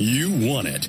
You want it.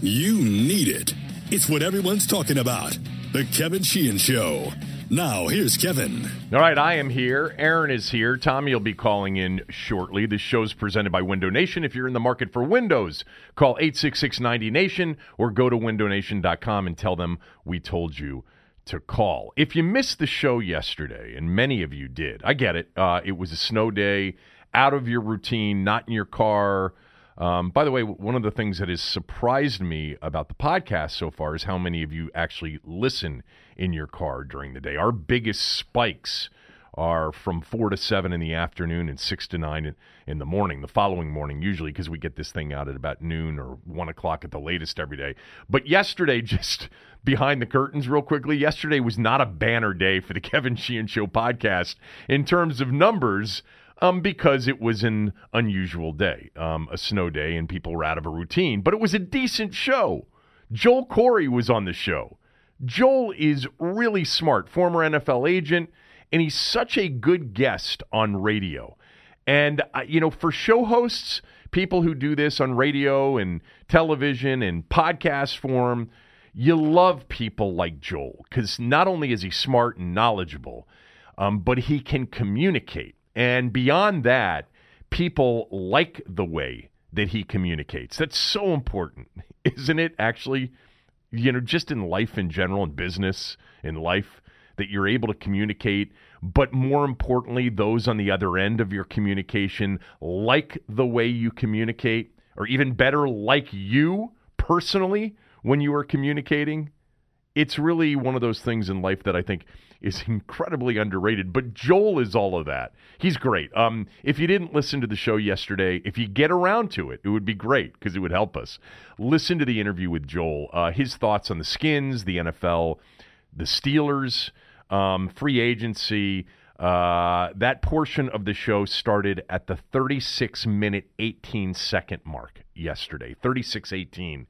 You need it. It's what everyone's talking about. The Kevin Sheehan Show. Now, here's Kevin. All right, I am here. Aaron is here. Tommy will be calling in shortly. This show's presented by Window Nation. If you're in the market for windows, call 866 90Nation or go to windownation.com and tell them we told you to call. If you missed the show yesterday, and many of you did, I get it. Uh, it was a snow day, out of your routine, not in your car. Um, by the way, one of the things that has surprised me about the podcast so far is how many of you actually listen in your car during the day. Our biggest spikes are from 4 to 7 in the afternoon and 6 to 9 in, the morning, the following morning, usually because we get this thing out at about noon or 1 o'clock at the latest every day. But yesterday, just behind the curtains, real quickly, yesterday was not a banner day for the Kevin Sheehan Show podcast in terms of numbers um, because it was an unusual day, um, a snow day, and people were out of a routine. But it was a decent show. Joel Corry was on the show. Joel is really smart, former NFL agent, and he's such a good guest on radio. And, uh, you know, for show hosts, people who do this on radio and television and podcast form, you love people like Joel because not only is he smart and knowledgeable, um, but he can communicate. And beyond that, people like the way that he communicates. That's so important, isn't it? Actually, you know, just in life in general, in business, in life, that you're able to communicate, but more importantly, those on the other end of your communication like the way you communicate, or even better, like you personally when you are communicating. It's really one of those things in life that I think is incredibly underrated. But Joel is all of that. He's great. Um, if you didn't listen to the show yesterday, if you get around to it, it would be great because it would help us. Listen to the interview with Joel. Uh, his thoughts on the Skins, the NFL, the Steelers, um, free agency. Uh, that portion of the show started at the 36 minute 18 second mark yesterday. 36 18.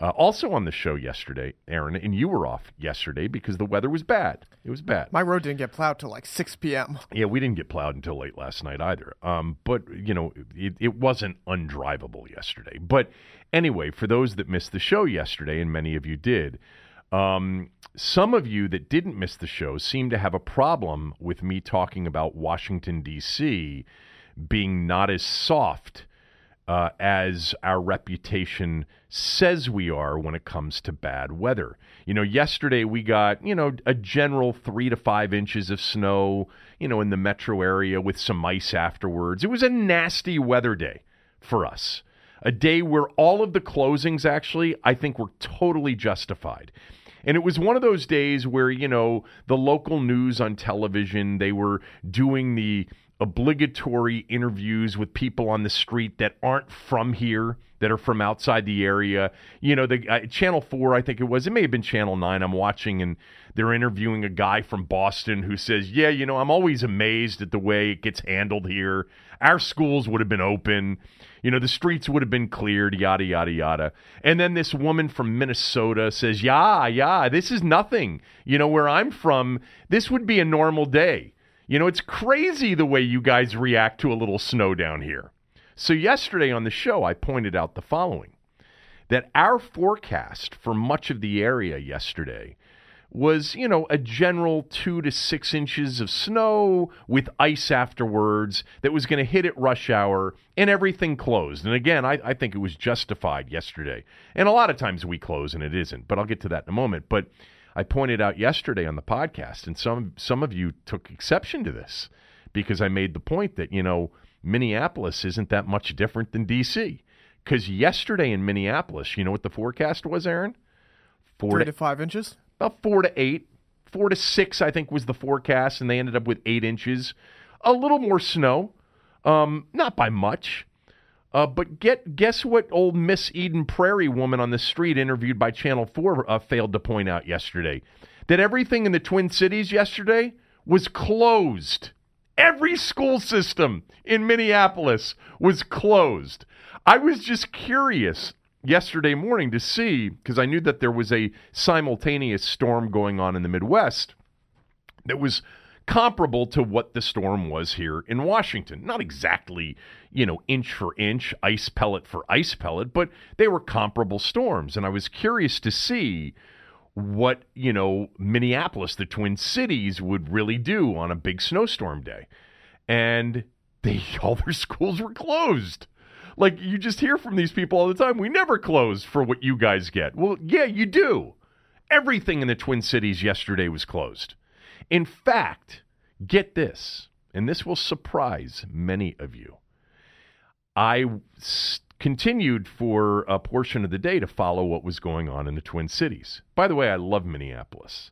Uh, also on the show yesterday, Aaron, and you were off yesterday because the weather was bad. It was bad. My road didn't get plowed till like 6 p.m. Yeah, we didn't get plowed until late last night either. Um, but you know, it, it wasn't undrivable yesterday. But anyway, for those that missed the show yesterday, and many of you did, um, some of you that didn't miss the show seem to have a problem with me talking about Washington D.C. being not as soft uh, as our reputation says we are when it comes to bad weather. You know, yesterday we got, you know, a general three to five inches of snow, you know, in the metro area with some ice afterwards. It was a nasty weather day for us. A day where all of the closings actually, I think, were totally justified. And it was one of those days where, you know, the local news on television, they were doing the obligatory interviews with people on the street that aren't from here, that are from outside the area. You know, the uh, Channel 4, I think it was, it may have been Channel 9 I'm watching and they're interviewing a guy from Boston who says, "Yeah, you know, I'm always amazed at the way it gets handled here. Our schools would have been open, you know, the streets would have been cleared, yada yada yada." And then this woman from Minnesota says, "Yeah, yeah, this is nothing. You know, where I'm from, this would be a normal day." You know, it's crazy the way you guys react to a little snow down here. So, yesterday on the show, I pointed out the following that our forecast for much of the area yesterday was, you know, a general two to six inches of snow with ice afterwards that was going to hit at rush hour and everything closed. And again, I, I think it was justified yesterday. And a lot of times we close and it isn't, but I'll get to that in a moment. But I pointed out yesterday on the podcast, and some some of you took exception to this because I made the point that you know Minneapolis isn't that much different than D.C. Because yesterday in Minneapolis, you know what the forecast was, Aaron? Four Three to, to five inches. About four to eight, four to six, I think was the forecast, and they ended up with eight inches. A little more snow, um, not by much. Uh, but get guess what old Miss Eden Prairie woman on the street interviewed by Channel 4 uh, failed to point out yesterday? That everything in the Twin Cities yesterday was closed. Every school system in Minneapolis was closed. I was just curious yesterday morning to see, because I knew that there was a simultaneous storm going on in the Midwest that was comparable to what the storm was here in Washington. Not exactly, you know, inch for inch, ice pellet for ice pellet, but they were comparable storms. And I was curious to see what, you know, Minneapolis, the Twin Cities, would really do on a big snowstorm day. And they all their schools were closed. Like you just hear from these people all the time, we never close for what you guys get. Well, yeah, you do. Everything in the Twin Cities yesterday was closed. In fact, get this, and this will surprise many of you. I continued for a portion of the day to follow what was going on in the Twin Cities. By the way, I love Minneapolis.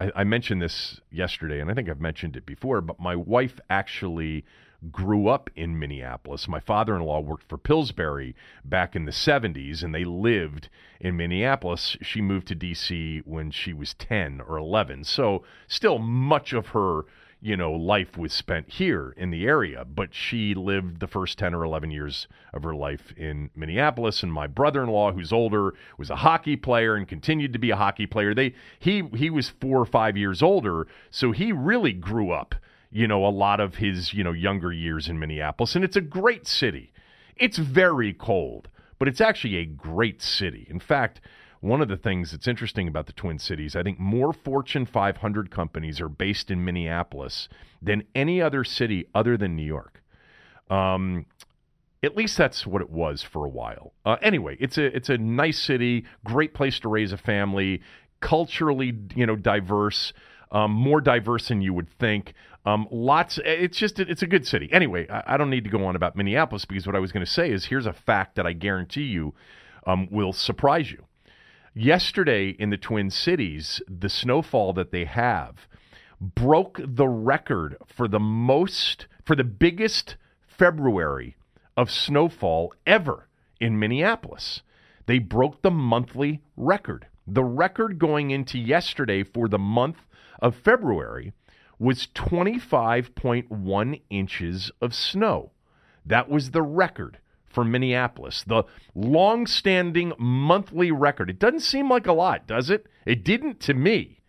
I, I mentioned this yesterday, and I think I've mentioned it before, but my wife actually grew up in Minneapolis. My father in law worked for Pillsbury back in the 70s, and they lived in Minneapolis. She moved to D.C. when she was 10 or 11. So, still, much of her you know, life was spent here in the area, but she lived the first 10 or 11 years of her life in Minneapolis and my brother-in-law who's older was a hockey player and continued to be a hockey player. They he he was 4 or 5 years older, so he really grew up, you know, a lot of his, you know, younger years in Minneapolis and it's a great city. It's very cold, but it's actually a great city. In fact, one of the things that's interesting about the Twin Cities, I think more Fortune 500 companies are based in Minneapolis than any other city other than New York. Um, at least that's what it was for a while. Uh, anyway, it's a it's a nice city, great place to raise a family, culturally you know diverse, um, more diverse than you would think. Um, lots. It's just it's a good city. Anyway, I, I don't need to go on about Minneapolis because what I was going to say is here's a fact that I guarantee you um, will surprise you yesterday in the Twin Cities, the snowfall that they have broke the record for the most, for the biggest February of snowfall ever in Minneapolis. They broke the monthly record. The record going into yesterday for the month of February was 25.1 inches of snow. That was the record for Minneapolis, the long standing monthly record. It doesn't seem like a lot, does it? It didn't to me.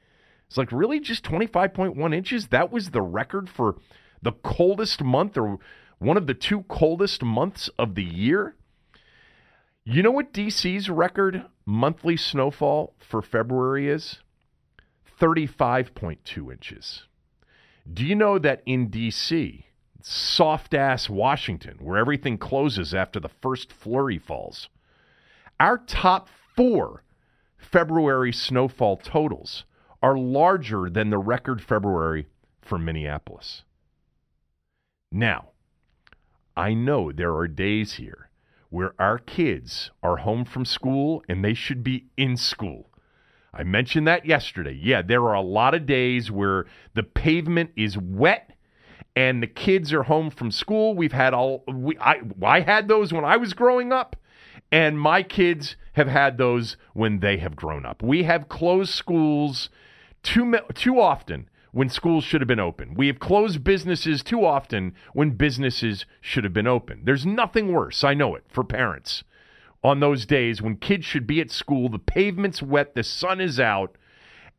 It's like, really? Just 25.1 inches? That was the record for the coldest month or one of the two coldest months of the year? You know what DC's record monthly snowfall for February is? 35.2 inches. Do you know that in DC, soft ass Washington, where everything closes after the first flurry falls. Our top four February snowfall totals are larger than the record February for Minneapolis. Now, I know there are days here where our kids are home from school and they should be in school. I mentioned that yesterday. Yeah, there are a lot of days where the pavement is wet and the kids are home from school. We've had all we I I had those when I was growing up and my kids have had those when they have grown up. We have closed schools too too often when schools should have been open. We have closed businesses too often when businesses should have been open. There's nothing worse, I know it, for parents on those days when kids should be at school, the pavement's wet, the sun is out,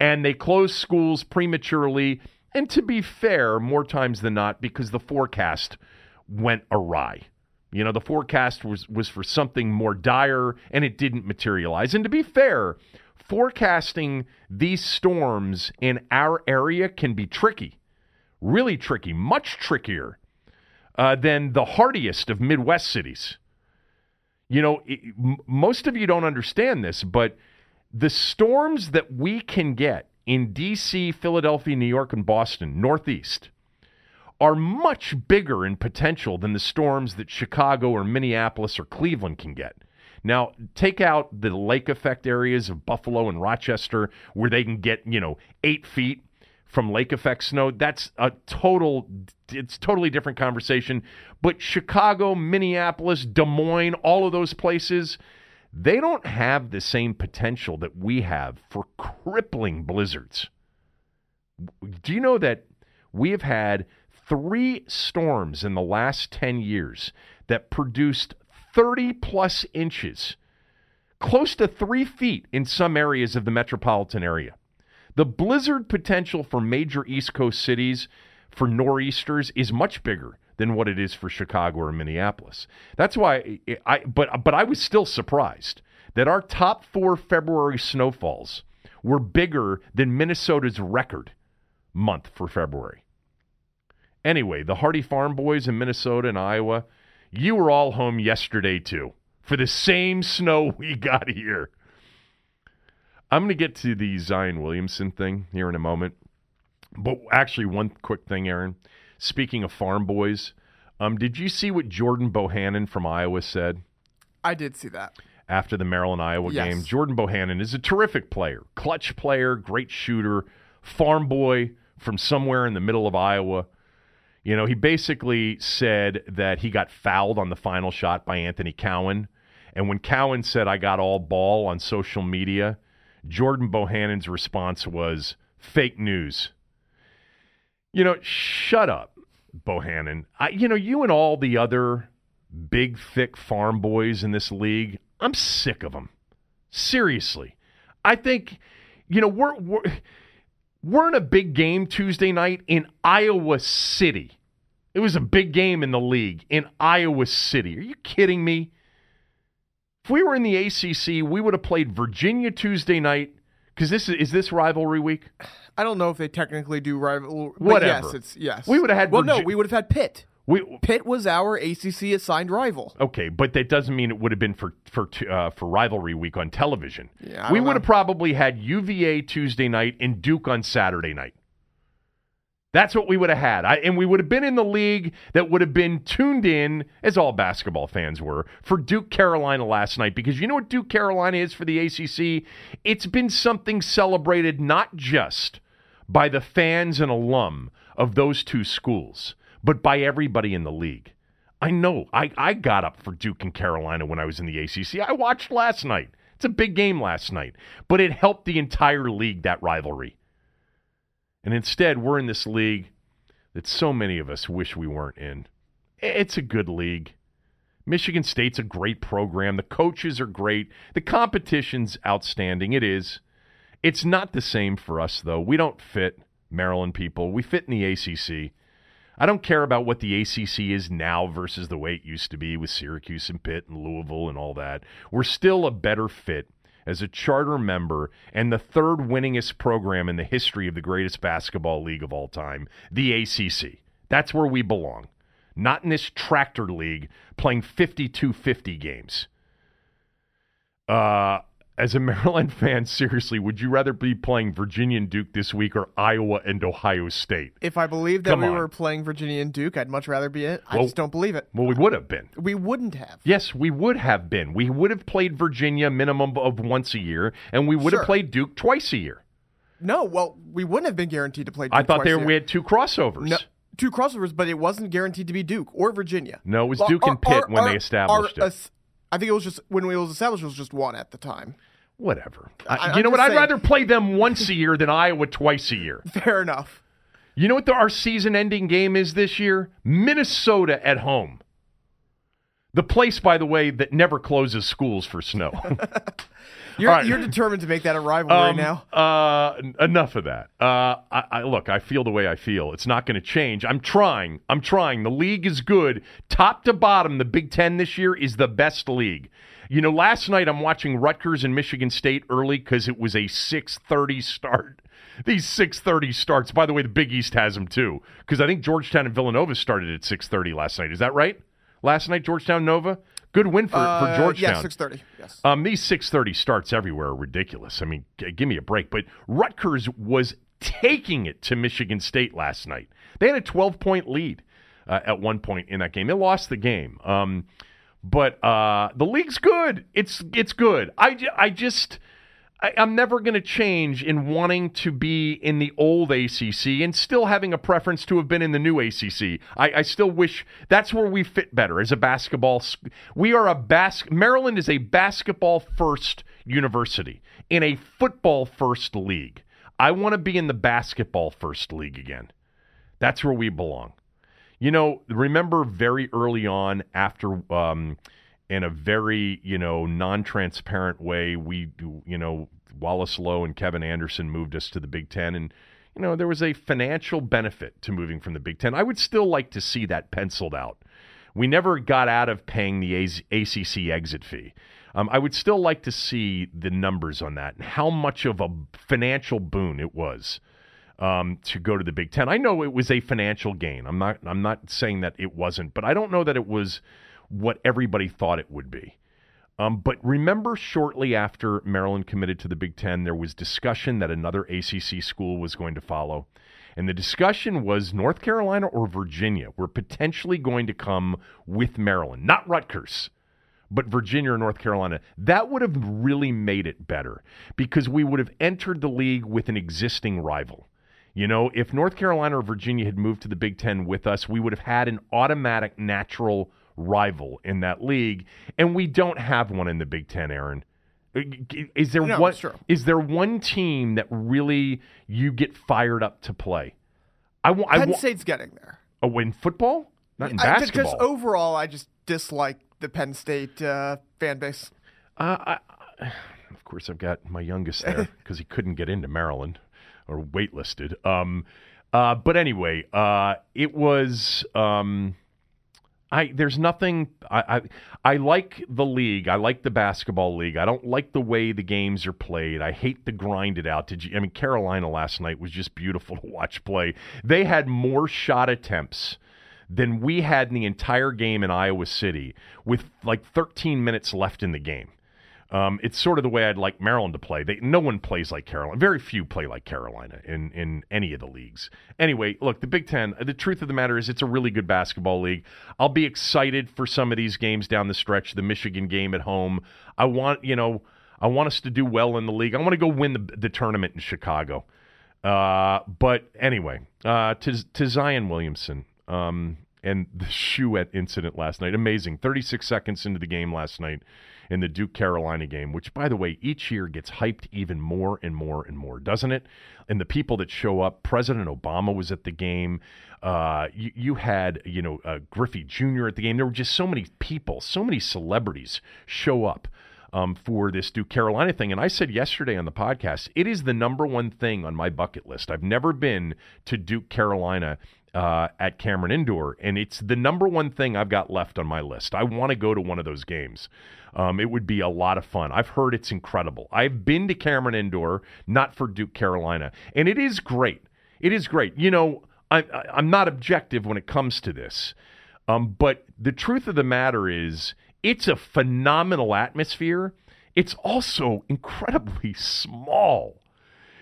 and they close schools prematurely and to be fair, more times than not, because the forecast went awry. You know, the forecast was, was for something more dire and it didn't materialize. And to be fair, forecasting these storms in our area can be tricky, really tricky, much trickier uh, than the hardiest of Midwest cities. You know, it, m- most of you don't understand this, but the storms that we can get in D.C., Philadelphia, New York, and Boston, Northeast, are much bigger in potential than the storms that Chicago or Minneapolis or Cleveland can get. Now, take out the lake effect areas of Buffalo and Rochester where they can get, you know, eight feet from lake effect snow. That's a total, it's totally different conversation. But Chicago, Minneapolis, Des Moines, all of those places, they don't have the same potential that we have for crippling blizzards. Do you know that we have had three storms in the last 10 years that produced 30 plus inches, close to three feet in some areas of the metropolitan area? The blizzard potential for major East Coast cities for nor'easters is much bigger than what it is for Chicago or Minneapolis. That's why I but but I was still surprised that our top 4 February snowfalls were bigger than Minnesota's record month for February. Anyway, the Hardy Farm boys in Minnesota and Iowa, you were all home yesterday too for the same snow we got here. I'm going to get to the Zion Williamson thing here in a moment. But actually, one quick thing, Aaron. Speaking of farm boys, um, did you see what Jordan Bohannon from Iowa said? I did see that. After the Maryland Iowa Yes. game, Jordan Bohannon is a terrific player, clutch player, great shooter, farm boy from somewhere in the middle of Iowa. You know, he basically said that he got fouled on the final shot by Anthony Cowan. And when Cowan said, I got all ball on social media, Jordan Bohannon's response was fake news. You know, shut up, Bohannon. I, you know, you and all the other big, thick farm boys in this league, I'm sick of them. Seriously. I think, you know, we're, we're, we're in a big game Tuesday night in Iowa City. It was a big game in the league in Iowa City. Are you kidding me? If we were in the ACC, we would have played Virginia Tuesday night because this is, is this rivalry week. I don't know if they technically do rival. Whatever. Yes, it's yes. We would've had Well, no, we would have had Pitt. We Pitt was our ACC assigned rival. okay, but that doesn't mean it would have been for for uh, for rivalry week on television. Yeah, we would know. have probably had UVA Tuesday night and Duke on Saturday night. That's what we would have had. I, and we would have been in the league that would have been tuned in, as all basketball fans were, for Duke Carolina last night. Because you know what Duke Carolina is for the ACC? It's been something celebrated not just by the fans and alum of those two schools, but by everybody in the league. I know. I, I got up for Duke and Carolina when I was in the ACC. I watched last night. It's a big game last night, but it helped the entire league, that rivalry. And instead, we're in this league that so many of us wish we weren't in. It's a good league. Michigan State's a great program. The coaches are great. The competition's outstanding. It is. It's not the same for us, though. We don't fit Maryland people. We fit in the ACC. I don't care about what the ACC is now versus the way it used to be with Syracuse and Pitt and Louisville and all that. We're still a better fit as a charter member and the third winningest program in the history of the greatest basketball league of all time, the ACC. That's where we belong. Not in this tractor league playing 52 50 games. Uh, as a Maryland fan, seriously, would you rather be playing Virginia and Duke this week or Iowa and Ohio State? If I believed that Come we on. were playing Virginia and Duke, I'd much rather be it. I Well- just don't believe it. Well, we would have been. We wouldn't have. Yes, we would have been. We would have played Virginia minimum of once a year, and we would have played Duke twice a year. No, well, we wouldn't have been guaranteed to play. Duke I thought twice they a year. we had two crossovers. No, two crossovers, but it wasn't guaranteed to be Duke or Virginia. No, it was Duke and Pitt our- when they established our- it. I think it was just when it was established, it was just one at the time. Whatever. I- I- you know what? just I'd rather play them once a year than Iowa twice a year. Fair enough. You know what the, our season-ending game is this year? Minnesota at home. The place, by the way, that never closes schools for snow. You're, right. you're determined to make that a rivalry Um, now. Uh, enough of that. Uh, I, I look. I feel the way I feel. It's not going to change. I'm trying. I'm trying. The league is good, top to bottom. The Big Ten this year is the best league. You know, last night I'm watching Rutgers and Michigan State early because it was a 6:30 start. These 6:30 starts. By the way, the Big East has them too because I think Georgetown and Villanova started at 6:30 last night. Is that right? Last night, Georgetown Nova. Good win for, for Uh, Georgetown. Yeah, six thirty. Yes. Um, these 6:30 starts everywhere are ridiculous. I mean, g- give me a break. But Rutgers was taking it to Michigan State last night. They had a 12 point lead uh, at one point in that game. They lost the game. Um, but uh, the league's good. It's it's good. I, I just I, I'm never going to change in wanting to be in the old ACC and still having a preference to have been in the new ACC. I, I still wish that's where we fit better as a basketball. We are a bas. Maryland is a basketball first university in a football first league. I want to be in the basketball first league again. That's where we belong. You know, remember very early on, after um, in a very you know non-transparent way, we you know Wallace Loh and Kevin Anderson moved us to the Big Ten, and you know there was a financial benefit to moving from the Big Ten. I would still like to see that penciled out. We never got out of paying the ACC exit fee. Um, I would still like to see the numbers on that and how much of a financial boon it was um, to go to the Big Ten. I know it was a financial gain. I'm not. I'm not saying that it wasn't, but I don't know that it was what everybody thought it would be. Um, but remember, shortly after Maryland committed to the Big Ten, there was discussion that another ACC school was going to follow. And the discussion was North Carolina or Virginia were potentially going to come with Maryland, not Rutgers, but Virginia or North Carolina. That would have really made it better because we would have entered the league with an existing rival. You know, if North Carolina or Virginia had moved to the Big Ten with us, we would have had an automatic natural rival in that league, and we don't have one in the Big Ten, Aaron. Is there No, one? Is there one team that really you get fired up to play? I want. I Penn. State's getting there. Oh, in football, not in I- basketball. Just overall, I just dislike the Penn State uh, fan base. Uh, I, of course, I've got my youngest there because he couldn't get into Maryland or waitlisted. Um, uh, but anyway, uh, it was. Um, I there's nothing. I, I I like the league. I like the basketball league. I don't like the way the games are played. I hate the grinded out. Did you? I mean, Carolina last night was just beautiful to watch play. They had more shot attempts than we had in the entire game in Iowa City with like 13 minutes left in the game. Um, it's sort of the way I'd like Maryland to play. They, no one plays like Carolina. Very few play like Carolina in, in any of the leagues. Anyway, look, the Big Ten, the truth of the matter is it's a really good basketball league. I'll be excited for some of these games down the stretch, the Michigan game at home. I want, you know, I want us to do well in the league. I want to go win the, the tournament in Chicago. Uh, but anyway, uh, to, to Zion Williamson um, and the shoe incident last night. Amazing. 36 seconds into the game last night in the Duke Carolina game, which, by the way, each year gets hyped even more and more and more, doesn't it? And the people that show up, President Obama was at the game. Uh, you, you had, you know, uh, Griffey Jr. at the game. There were just so many people, so many celebrities show up um, for this Duke Carolina thing. And I said yesterday on the podcast, it is the number one thing on my bucket list. I've never been to Duke Carolina uh, at Cameron Indoor, and it's the number one thing I've got left on my list. I want to go to one of those games. Um, it would be a lot of fun. I've heard it's incredible. I've been to Cameron Indoor, not for Duke Carolina, and it is great. It is great. You know, I, I'm not objective when it comes to this, um, but the truth of the matter is, it's a phenomenal atmosphere. It's also incredibly small.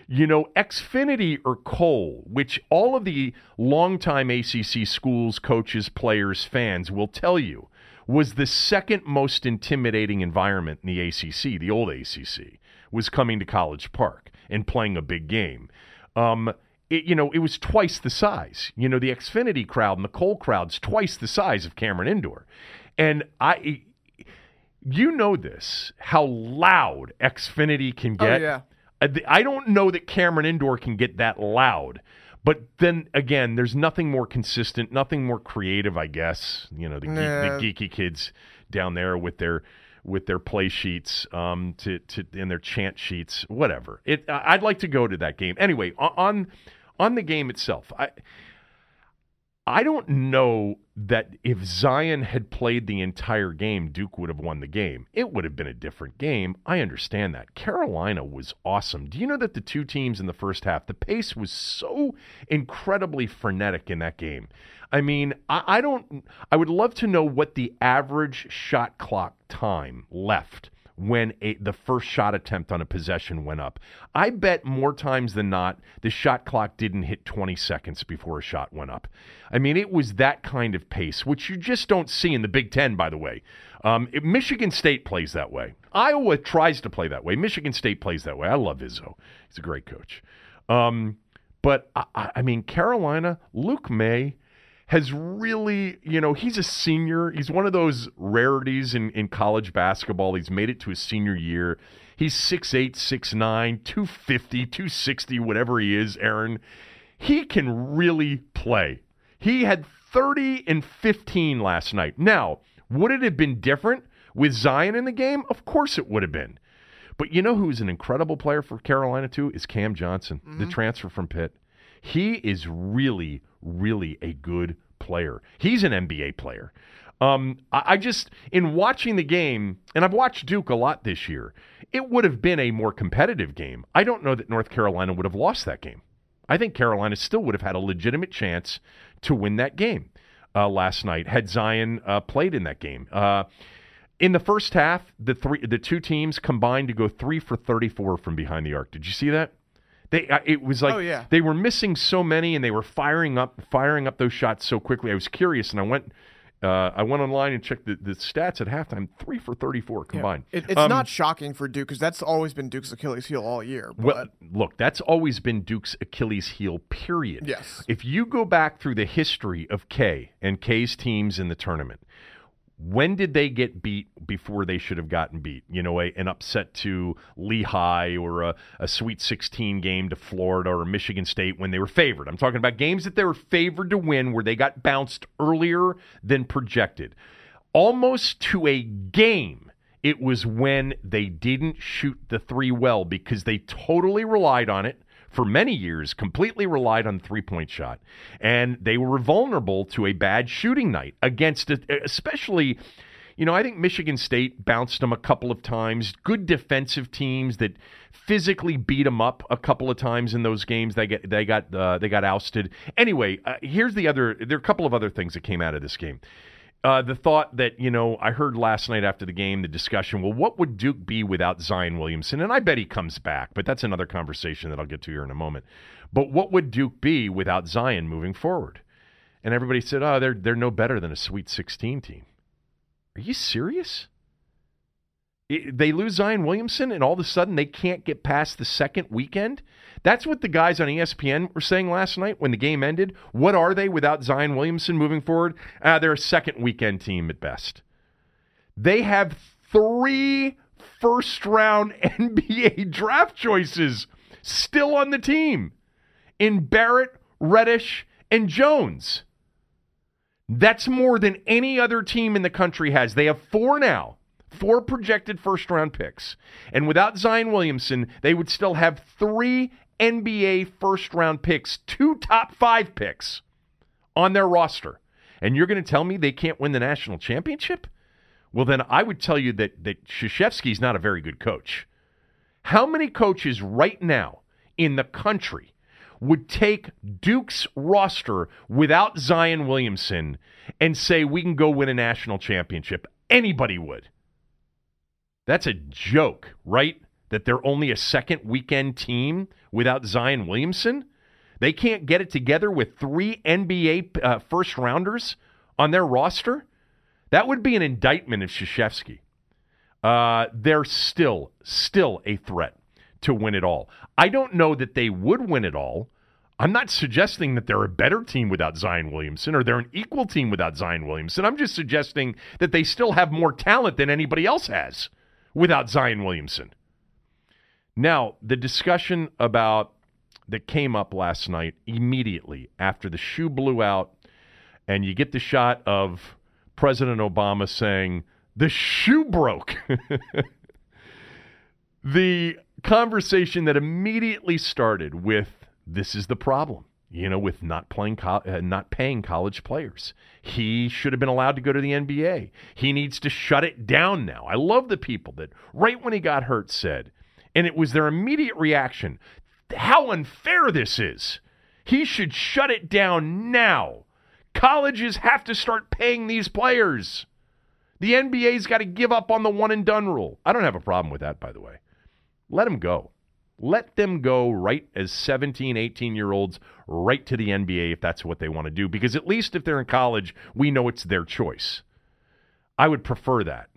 You know, Xfinity or Cole, which all of the longtime ACC schools, coaches, players, fans will tell you, was the second most intimidating environment in the ACC, the old ACC, was coming to College Park and playing a big game. Um, it, you know, it was twice the size. You know, the Xfinity crowd and the Cole crowd's twice the size of Cameron Indoor. And I, you know this, how loud Xfinity can Oh, get. yeah. I I don't know that Cameron Indoor can get that loud. But then again, there's nothing more consistent, nothing more creative, I guess. You know, the, geek, the geeky kids down there with their with their play sheets, um, to to and their chant sheets, whatever. It. I'd like to go to that game anyway. On on the game itself, I I don't know that if Zion had played the entire game, Duke would have won the game. It would have been a different game. I understand that. Carolina was awesome. Do you know that the two teams in the first half, the pace was so incredibly frenetic in that game? I mean, I, I don't, I would love to know what the average shot clock time left when a, the first shot attempt on a possession went up. I bet more times than not the shot clock didn't hit 20 seconds before a shot went up. I mean, it was that kind of pace, which you just don't see in the Big Ten, by the way. Um, it- Michigan State plays that way. Iowa tries to play that way. Michigan State plays that way. I love Izzo. He's a great coach. Um, but I, I I mean, Carolina, Luke Maye has really, you know, he's a senior. He's one of those rarities in, in college basketball. He's made it to his senior year. He's 6'8, 6'9, 250, 260, whatever he is, Aaron. He can really play. He had 30 and 15 last night. Now, would it have been different with Zion in the game? Of course it would have been. But you know who's an incredible player for Carolina too is Cam Johnson, the mm-hmm. transfer from Pitt. He is really, really a good player. He's an NBA player. Um, I, just in watching the game, and I've watched Duke a lot this year. It would have been a more competitive game. I don't know that North Carolina would have lost that game. I think Carolina still would have had a legitimate chance to win that game uh, last night had Zion uh, played in that game. Uh, in the first half, the three, the two teams combined to go three for thirty-four from behind the arc. Did you see that? They, uh, it was like Oh, yeah. they were missing so many, and they were firing up, firing up those shots so quickly. I was curious, and I went, uh, I went online and checked the, the stats at halftime. Three for thirty-four combined. It, it's Um, not shocking for Duke because that's always been Duke's Achilles heel all year. But Well, look, that's always been Duke's Achilles heel, period. Yes. If you go back through the history of K and K's teams in the tournament, when did they get beat before they should have gotten beat? You know, a, an upset to Lehigh or a, a Sweet 16 game to Florida or Michigan State when they were favored. I'm talking about games that they were favored to win where they got bounced earlier than projected. Almost to a game, it was when they didn't shoot the three well because they totally relied on it for many years, completely relied on three point shot. And they were vulnerable to a bad shooting night against, especially. You know, I think Michigan State bounced them a couple of times. Good defensive teams that physically beat them up a couple of times in those games. They get they got uh, they got ousted. Anyway, uh, here's the other. There are a couple of other things that came out of this game. Uh, the thought that you know I heard last night after the game, the discussion. Well, what would Duke be without Zion Williamson? And I bet he comes back, but that's another conversation that I'll get to here in a moment. But what would Duke be without Zion moving forward? And everybody said, "Oh, they're they're no better than a Sweet 16 team." Are you serious? I- They lose Zion Williamson, and all of a sudden they can't get past the second weekend. That's what the guys on ESPN were saying last night when the game ended. What are they without Zion Williamson moving forward? Uh, they're a second weekend team at best. They have three first round NBA draft choices still on the team in Barrett, Reddish, and Jones. That's more than any other team in the country has. They have four now, four projected first round picks. And without Zion Williamson, they would still have three NBA first round picks, two top five picks on their roster. And you're going to tell me they can't win the national championship? Well, then I would tell you that, that Krzyzewski's not a very good coach. How many coaches right now in the country would take Duke's roster without Zion Williamson and say we can go win a national championship? Anybody would. That's a joke, right? That they're only a second weekend team without Zion Williamson? They can't get it together with three NBA uh, first rounders on their roster? That would be an indictment of Krzyzewski. Uh, they're still, still a threat to win it all. I don't know that they would win it all. I'm not suggesting that they're a better team without Zion Williamson or they're an equal team without Zion Williamson. I'm just suggesting that they still have more talent than anybody else has without Zion Williamson. Now, the discussion about that came up last night immediately after the shoe blew out, and you get the shot of President Obama saying, The shoe broke. the conversation that immediately started with this is the problem you know with not playing co- uh, not paying college players he should have been allowed to go to the NBA he needs to shut it down now i love the people that right when he got hurt said and it was their immediate reaction how unfair this is he should shut it down now colleges have to start paying these players the NBA's got to give up on the one and done rule. I don't have a problem with that, by the way. Let them go. Let them go right as 17, 18 year olds right to the NBA if that's what they want to do. Because at least if they're in college, we know it's their choice. I would prefer that.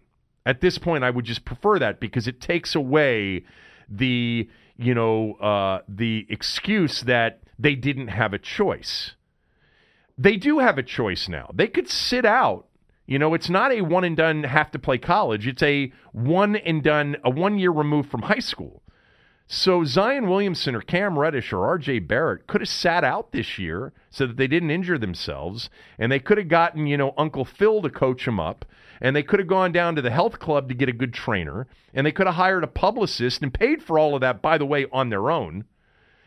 At this point, I would just prefer that because it takes away the, you know, uh, the excuse that they didn't have a choice. They do have a choice now. They could sit out you know, it's not a one and done have to play college. It's a one and done, a one year removed from high school. So Zion Williamson or Cam Reddish or RJ Barrett could have sat out this year so that they didn't injure themselves and they could have gotten, you know, Uncle Phil to coach them up and they could have gone down to the health club to get a good trainer and they could have hired a publicist and paid for all of that by the way on their own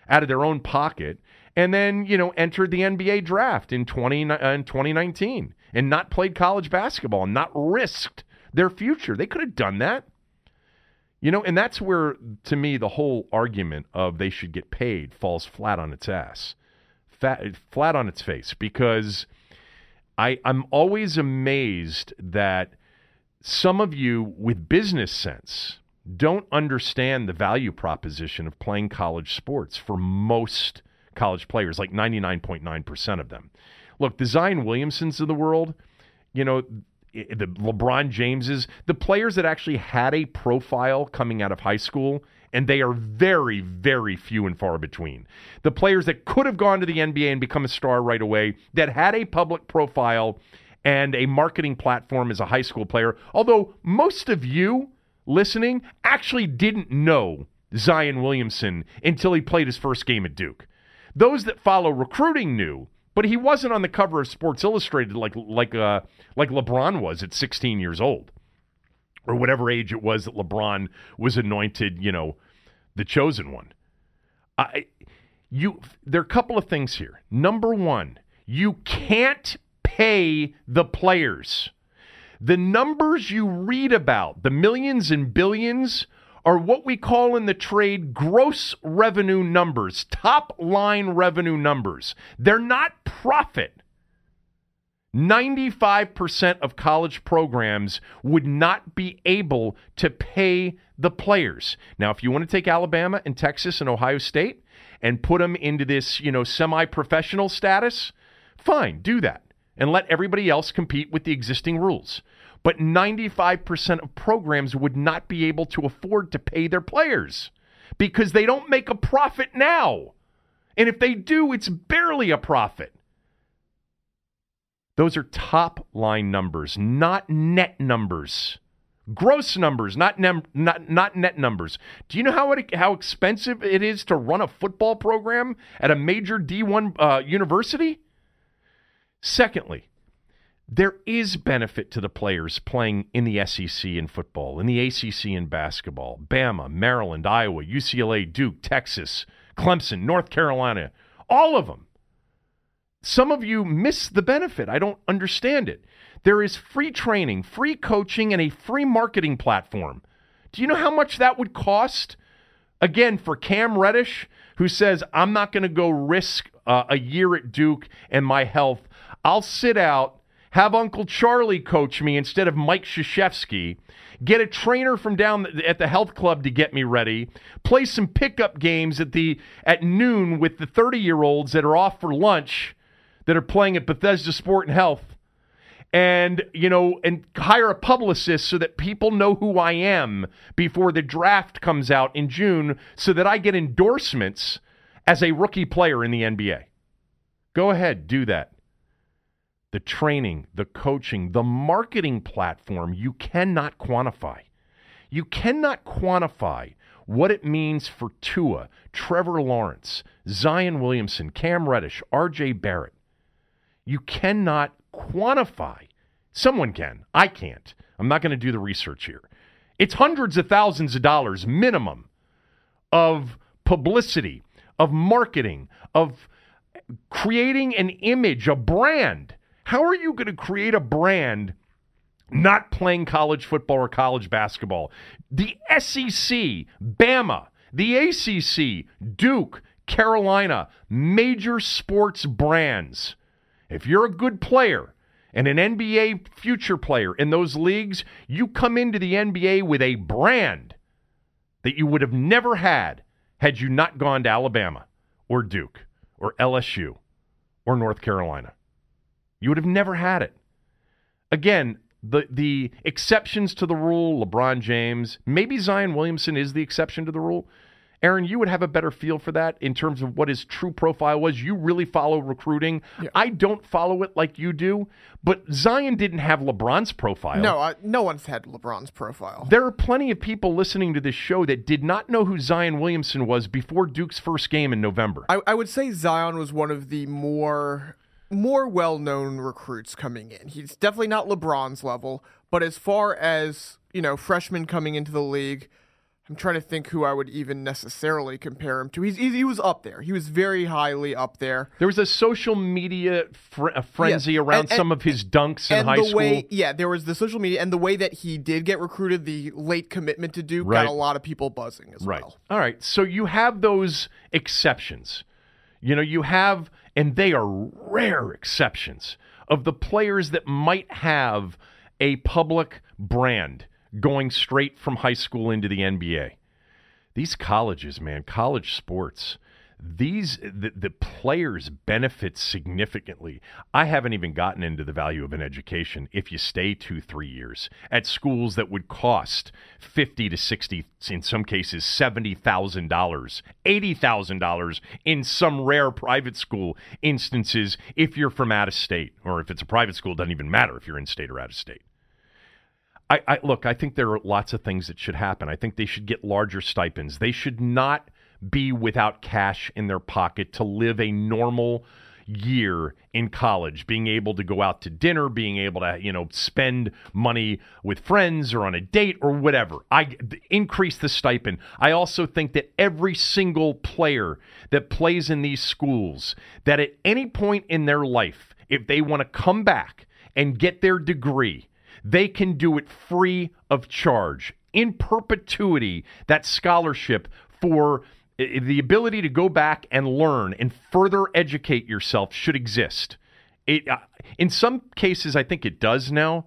out of their own pocket and then, you know, entered the NBA draft in 20 uh, in 2019 and not played college basketball and not risked their future. They could have done that. You know, and that's where, to me, the whole argument of they should get paid falls flat on its ass, fat, flat on its face, because I, I'm always amazed that some of you with business sense don't understand the value proposition of playing college sports for most college players, like 99.9% of them. Look, the Zion Williamsons of the world, you know, the LeBron Jameses, the players that actually had a profile coming out of high school, and they are very, very few and far between. The players that could have gone to the NBA and become a star right away, that had a public profile and a marketing platform as a high school player, although most of you listening actually didn't know Zion Williamson until he played his first game at Duke. Those that follow recruiting knew, but he wasn't on the cover of Sports Illustrated like like uh, like LeBron was at 16 years old, or whatever age it was that LeBron was anointed, you know, the chosen one. I, you, there are a couple of things here. Number one, you can't pay the players. The numbers you read about, the millions and billions, are what we call in the trade gross revenue numbers, top line revenue numbers. They're not profit. 95% of college programs would not be able to pay the players. Now, if you want to take Alabama and Texas and Ohio State and put them into this, you know, semi-professional status, fine, do that. And let everybody else compete with the existing rules but 95% of programs would not be able to afford to pay their players because they don't make a profit now. And if they do, it's barely a profit. Those are top line numbers, not net numbers. Gross numbers, not not not net numbers. Do you know how it, how expensive it is to run a football program at a major D1 uh, university? Secondly, there is benefit to the players playing in the SEC in football, in the ACC in basketball, Bama, Maryland, Iowa, UCLA, Duke, Texas, Clemson, North Carolina, all of them. Some of you miss the benefit. I don't understand it. There is free training, free coaching, and a free marketing platform. Do you know how much that would cost? Again, for Cam Reddish, who says, I'm not going to go risk uh, a year at Duke and my health. I'll sit out have Uncle Charlie coach me instead of Mike Krzyzewski, get a trainer from down at the health club to get me ready, play some pickup games at the at noon with the 30-year-olds that are off for lunch that are playing at Bethesda Sport and Health. And, you know, and hire a publicist so that people know who I am before the draft comes out in June so that I get endorsements as a rookie player in the NBA. Go ahead, do that the training, the coaching, the marketing platform you cannot quantify. You cannot quantify what it means for Tua, Trevor Lawrence, Zion Williamson, Cam Reddish, RJ Barrett. You cannot quantify. Someone can. I can't. I'm not going to do the research here. It's hundreds of thousands of dollars minimum of publicity, of marketing, of creating an image, a brand how are you going to create a brand not playing college football or college basketball? The SEC, Bama, the ACC, Duke, Carolina, major sports brands. If you're a good player and an NBA future player in those leagues, you come into the NBA with a brand that you would have never had had you not gone to Alabama or Duke or LSU or North Carolina. You would have never had it. Again, the the exceptions to the rule, LeBron James, maybe Zion Williamson is the exception to the rule. Aaron, you would have a better feel for that in terms of what his true profile was. You really follow recruiting. I don't follow it like you do, but Zion didn't have LeBron's profile. No, I, no one's had LeBron's profile. There are plenty of people listening to this show that did not know who Zion Williamson was before Duke's first game in November. I, I would say Zion was one of the more more well-known recruits coming in. He's definitely not LeBron's level, but as far as, you know, freshmen coming into the league, I'm trying to think who I would even necessarily compare him to. He's, he, he was up there. He was very highly up there. There was a social media fr- a frenzy Yeah, around and- and- some of his dunks in and high the school. way, yeah, there was the social media and the way that he did get recruited, the late commitment to Duke Right. got a lot of people buzzing as Right. well. All right. So you have those exceptions. You know, you have, and they are rare exceptions of the players that might have a public brand going straight from high school into the NBA. These colleges, man, college sports, these the, the players benefit significantly. I haven't even gotten into the value of an education if you stay two, three years at schools that would cost fifty to sixty, in some cases seventy thousand dollars, eighty thousand dollars in some rare private school instances if you're from out of state, or if it's a private school, it doesn't even matter if you're in state or out of state. I, I look. I think there are lots of things that should happen. I think they should get larger stipends. They should not be without cash in their pocket to live a normal year in college. Being able to go out to dinner being able to you know spend money with friends or on a date or whatever. I increase the stipend. I also think that every single player that plays in these schools that at any point in their life if they want to come back and get their degree they can do it free of charge in perpetuity that scholarship for the ability to go back and learn and further educate yourself should exist it uh, in some cases i think it does now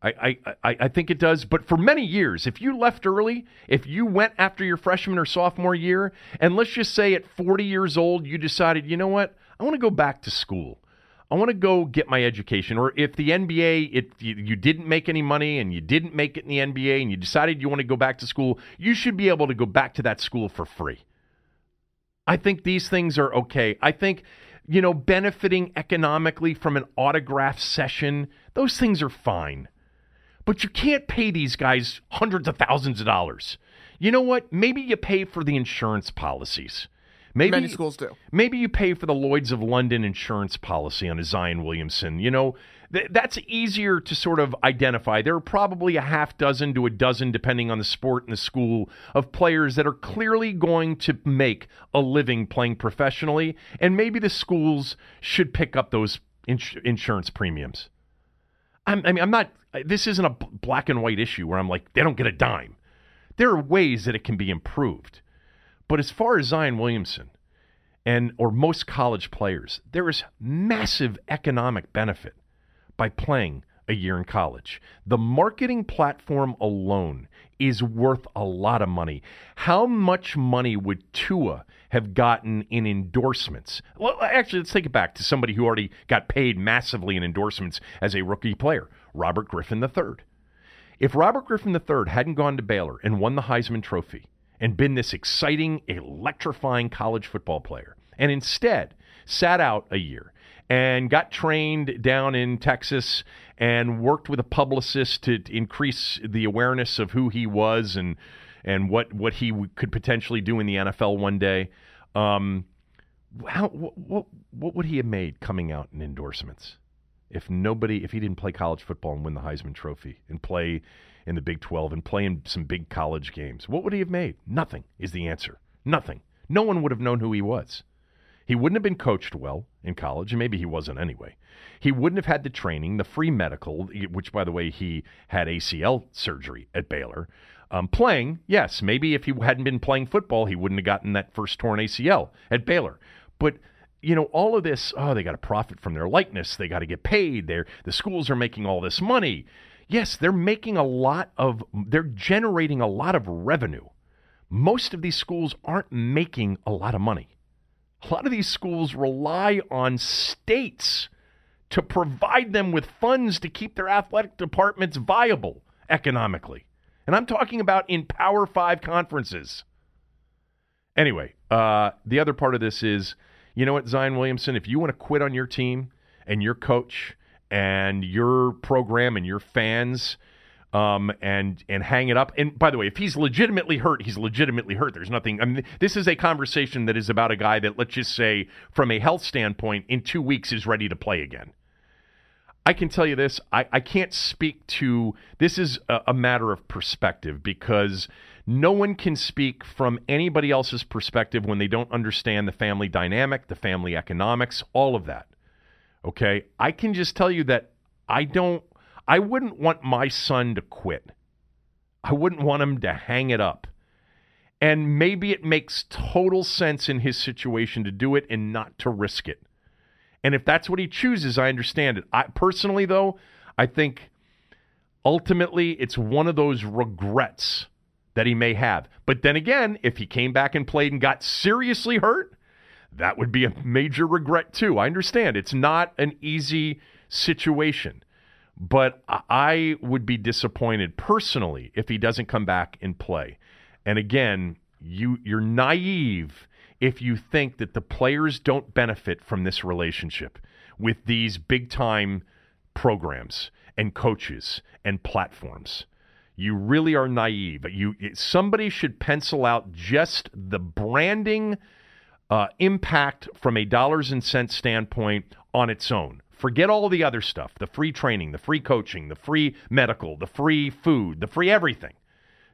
I, I, I think it does, but for many years, if you left early, if you went after your freshman or sophomore year, and let's just say at 40 years old, you decided, you know what, I want to go back to school. I want to go get my education. Or if the NBA, it you, you didn't make any money and you didn't make it in the NBA and you decided you want to go back to school, you should be able to go back to that school for free. I think these things are okay. I think, you know, benefiting economically from an autograph session, those things are fine. But you can't pay these guys hundreds of thousands of dollars. You know what? Maybe you pay for the insurance policies. Maybe Many schools do. Maybe you pay for the Lloyds of London insurance policy on a Zion Williamson. You know, th- that's easier to sort of identify. There are probably a half dozen to a dozen, depending on the sport and the school, of players that are clearly going to make a living playing professionally, and maybe the schools should pick up those ins- insurance premiums. I'm, I mean, I'm not. This isn't a black and white issue where I'm like they don't get a dime. There are ways that it can be improved, but as far as Zion Williamson and or most college players, there is massive economic benefit by playing a year in college. The marketing platform alone is worth a lot of money. How much money would Tua have gotten in endorsements? Well, actually, let's take it back to somebody who already got paid massively in endorsements as a rookie player, Robert Griffin III. If Robert Griffin III hadn't gone to Baylor and won the Heisman Trophy and been this exciting, electrifying college football player, and instead sat out a year and got trained down in Texas and worked with a publicist to increase the awareness of who he was and and what what he w- could potentially do in the NFL one day. Um, how what, what what would he have made coming out in endorsements? if nobody if he didn't play college football and win the Heisman Trophy and play in the Big 12 and play in some big college games, what would he have made? Nothing is the answer. Nothing. No one would have known who he was. He wouldn't have been coached well in college, and maybe he wasn't anyway. He wouldn't have had the training, the free medical, which, by the way, he had ACL surgery at Baylor. Um, playing, yes, maybe if he hadn't been playing football, he wouldn't have gotten that first torn ACL at Baylor. But you know, all of this, oh, they got to profit from their likeness. They got to get paid. They're, the schools are making all this money. Yes, they're making a lot of, they're generating a lot of revenue. Most of these schools aren't making a lot of money. A lot of these schools rely on states to provide them with funds to keep their athletic departments viable economically. And I'm talking about in Power Five conferences. Anyway, uh, the other part of this is, you know what, Zion Williamson, if you want to quit on your team and your coach and your program and your fans um, and and hang it up. And by the way, if he's legitimately hurt, he's legitimately hurt. There's nothing. I mean, this is a conversation that is about a guy that, let's just say, from a health standpoint, in two weeks is ready to play again. I can tell you this. I, I can't speak to this is a, a matter of perspective because no one can speak from anybody else's perspective when they don't understand the family dynamic, the family economics, all of that. Okay. I can just tell you that I don't I wouldn't want my son to quit. I wouldn't want him to hang it up. And maybe it makes total sense in his situation to do it and not to risk it. And if that's what he chooses, I understand it. I personally though, I think ultimately it's one of those regrets that he may have. But then again, if he came back and played and got seriously hurt, that would be a major regret too. I understand it's not an easy situation. But I would be disappointed personally if he doesn't come back and play. And again, you you're naive if you think that the players don't benefit from this relationship with these big time programs and coaches and platforms. You really are naive. You somebody should pencil out just the branding uh, impact from a dollars and cents standpoint on its own. Forget all the other stuff the free training, the free coaching, the free medical, the free food, the free everything,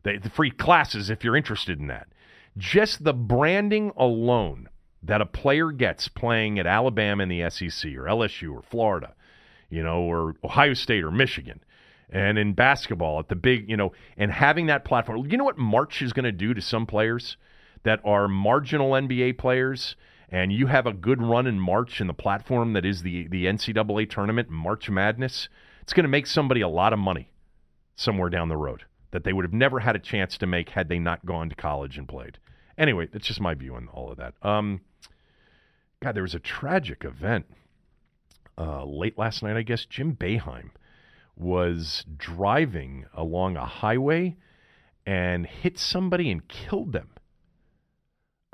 the, the free classes if you're interested in that. Just the branding alone that a player gets playing at Alabama in the SEC or LSU or Florida, you know, or Ohio State or Michigan, and in basketball at the big, you know, and having that platform. You know what March is going to do to some players that are marginal NBA players? And you have a good run in March in the platform that is the, the NCAA tournament, March Madness, it's going to make somebody a lot of money somewhere down the road that they would have never had a chance to make had they not gone to college and played. Anyway, that's just my view on all of that. Um, God, there was a tragic event uh, late last night, I guess. Jim Boeheim was driving along a highway and hit somebody and killed them.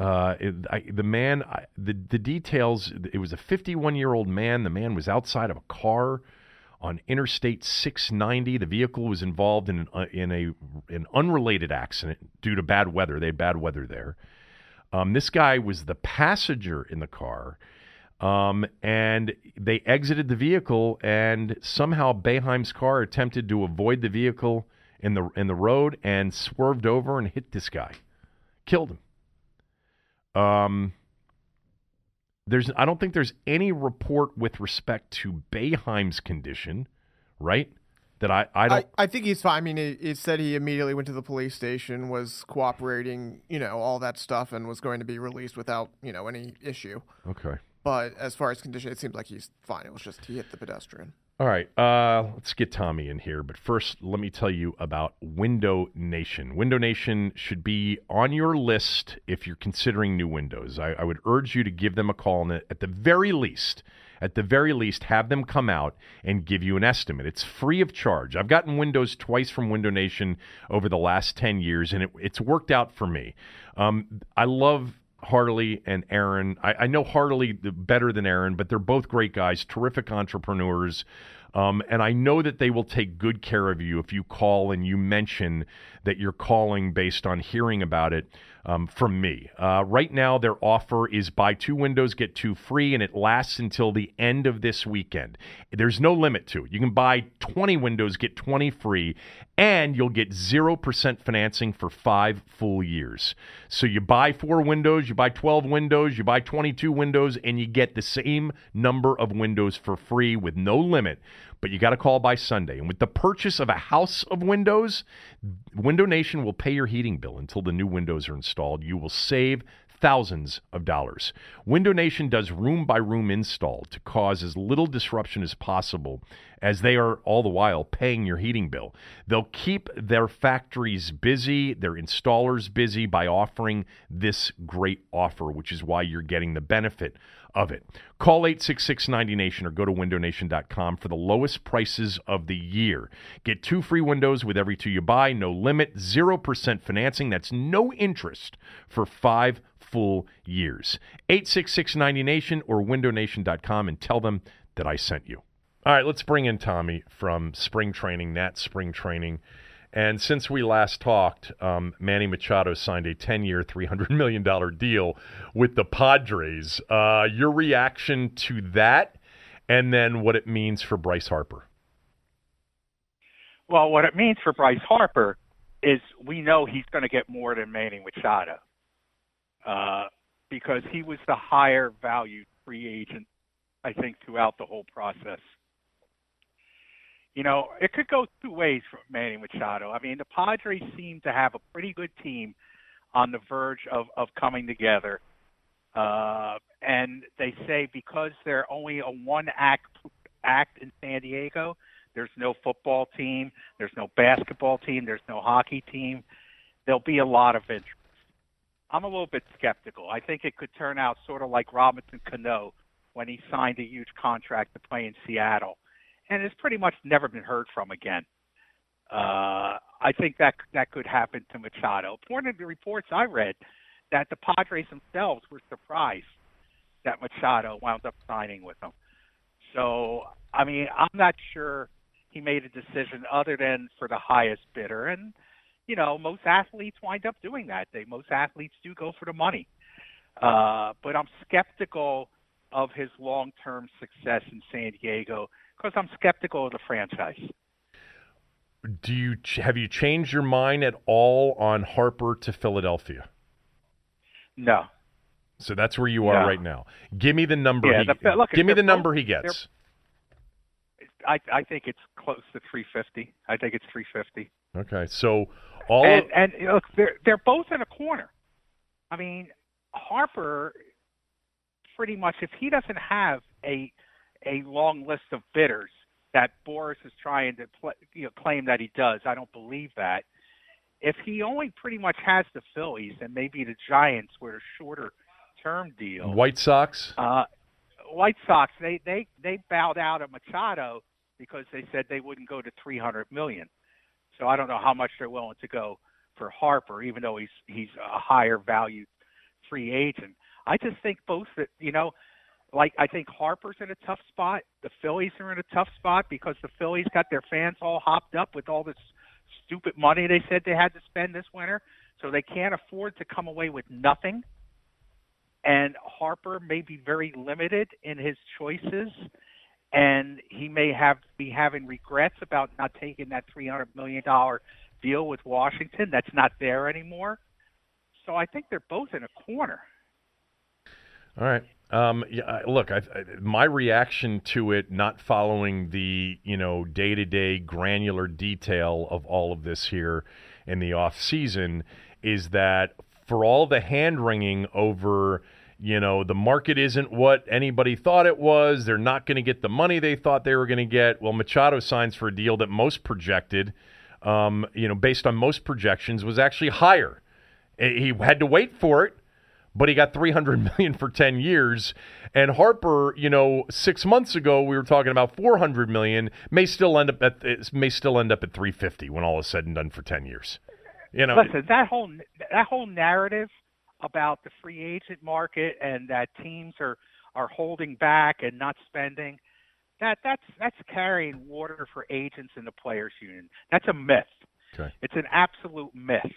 Uh, it, I, the man, I, the the details. It was a 51 year old man. The man was outside of a car on Interstate 690. The vehicle was involved in an, uh, in a an unrelated accident due to bad weather. They had bad weather there. Um, this guy was the passenger in the car, um, and they exited the vehicle, and somehow Boeheim's car attempted to avoid the vehicle in the in the road and swerved over and hit this guy, killed him. Um, there's I don't think there's any report with respect to Boeheim's condition, right? That I I don't. I, I think he's fine. I mean, it, said he immediately went to the police station, was cooperating, you know, all that stuff, and was going to be released without you know any issue. Okay. But as far as condition, it seems like he's fine. It was just he hit the pedestrian. All right, uh, let's get Tommy in here. But first, let me tell you about Window Nation. Window Nation should be on your list if you're considering new windows. I, I would urge you to give them a call, and at the very least, at the very least, have them come out and give you an estimate. It's free of charge. I've gotten windows twice from Window Nation over the last 10 years, and it, it's worked out for me. Um, I love Harley and Aaron. I, I know Harley better than Aaron, but they're both great guys, terrific entrepreneurs. Um, and I know that they will take good care of you if you call and you mention that you're calling based on hearing about it um, from me. Uh, right now, their offer is buy two windows, get two free, and it lasts until the end of this weekend. There's no limit to it. You can buy 20 windows, get 20 free, and you'll get 0% financing for five full years. So you buy four windows, you buy 12 windows, you buy 22 windows, and you get the same number of windows for free with no limit but you got to call by Sunday. And with the purchase of a house of windows, Window Nation will pay your heating bill until the new windows are installed. You will save thousands of dollars. Window Nation does room by room install to cause as little disruption as possible as they are all the while paying your heating bill. They'll keep their factories busy, their installers busy by offering this great offer, which is why you're getting the benefit of it. Call 866-90Nation or go to windownation.com for the lowest prices of the year. Get two free windows with every two you buy, no limit, 0% financing. That's no interest for five full years. 866-90Nation or windownation.com and tell them that I sent you. All right, let's bring in Tommy from spring training, Nat Spring Training. And since we last talked, um, Manny Machado signed a 10 year, $300 million deal with the Padres. Uh, your reaction to that, and then what it means for Bryce Harper? Well, what it means for Bryce Harper is we know he's going to get more than Manny Machado uh, because he was the higher value free agent, I think, throughout the whole process you know, it could go two ways for Manny Machado. I mean, the Padres seem to have a pretty good team on the verge of, of coming together. Uh, and they say because they're only a one act act in San Diego, there's no football team, there's no basketball team, there's no hockey team. There'll be a lot of interest. I'm a little bit skeptical. I think it could turn out sort of like Robinson Cano when he signed a huge contract to play in Seattle and has pretty much never been heard from again. Uh, I think that that could happen to Machado. According to the reports I read, that the Padres themselves were surprised that Machado wound up signing with them. So, I mean, I'm not sure he made a decision other than for the highest bidder. And, you know, most athletes wind up doing that. They most athletes do go for the money. Uh, but I'm skeptical of his long-term success in San Diego because I'm skeptical of the franchise. Do you have you changed your mind at all on Harper to Philadelphia? No. So that's where you are no. right now. Give me the number. Yeah, he, the, look, give me the number he gets. I I think it's close to 350. I think it's 350. Okay, so all and, of, and look, they're they're both in a corner. I mean, Harper, pretty much, if he doesn't have a a long list of bidders that Boras is trying to pl- you know, claim that he does. I don't believe that. If he only pretty much has the Phillies and maybe the Giants with a shorter term deal, White Sox, uh, White Sox, they they they bowed out of Machado because they said they wouldn't go to 300 million. So I don't know how much they're willing to go for Harper, even though he's he's a higher value free agent. I just think both that you know like I think Harper's in a tough spot. The Phillies are in a tough spot because the Phillies got their fans all hopped up with all this stupid money they said they had to spend this winter, so they can't afford to come away with nothing. And Harper may be very limited in his choices, and he may have be having regrets about not taking that three hundred million dollar deal with Washington. That's not there anymore. So I think they're both in a corner. All right. Um, yeah, look, I, I, my reaction to it, not following the you know day to day granular detail of all of this here in the off season, is that for all the hand wringing over, you know, the market isn't what anybody thought it was. They're not going to get the money they thought they were going to get. Well, Machado signs for a deal that most projected, um, you know, based on most projections, was actually higher. He had to wait for it but he got 300 million for 10 years. And harper you know six months ago we were talking about 400 million may still end up at may still end up at 350 when all is said and done for 10 years. You know listen that whole that whole narrative about the free agent market and that teams are are holding back and not spending that that's that's carrying water for agents in the players union. That's a myth. Okay. it's an absolute myth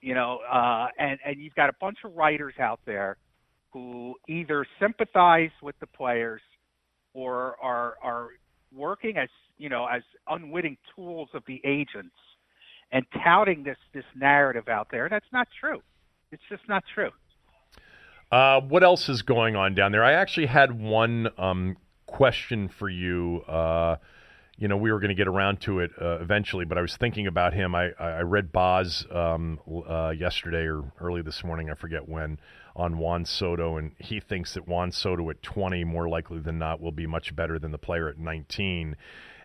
you know, uh, and and you've got a bunch of writers out there who either sympathize with the players or are are working as you know as unwitting tools of the agents and touting this this narrative out there. That's not true. It's just not true. Uh, what else is going on down there? I actually had one um, question for you. Uh, you know, we were going to get around to it uh, eventually, but I was thinking about him. I, I read Boz um, uh, yesterday or early this morning, I forget when, on Juan Soto, and he thinks that Juan Soto at 20, more likely than not, will be much better than the player at 19.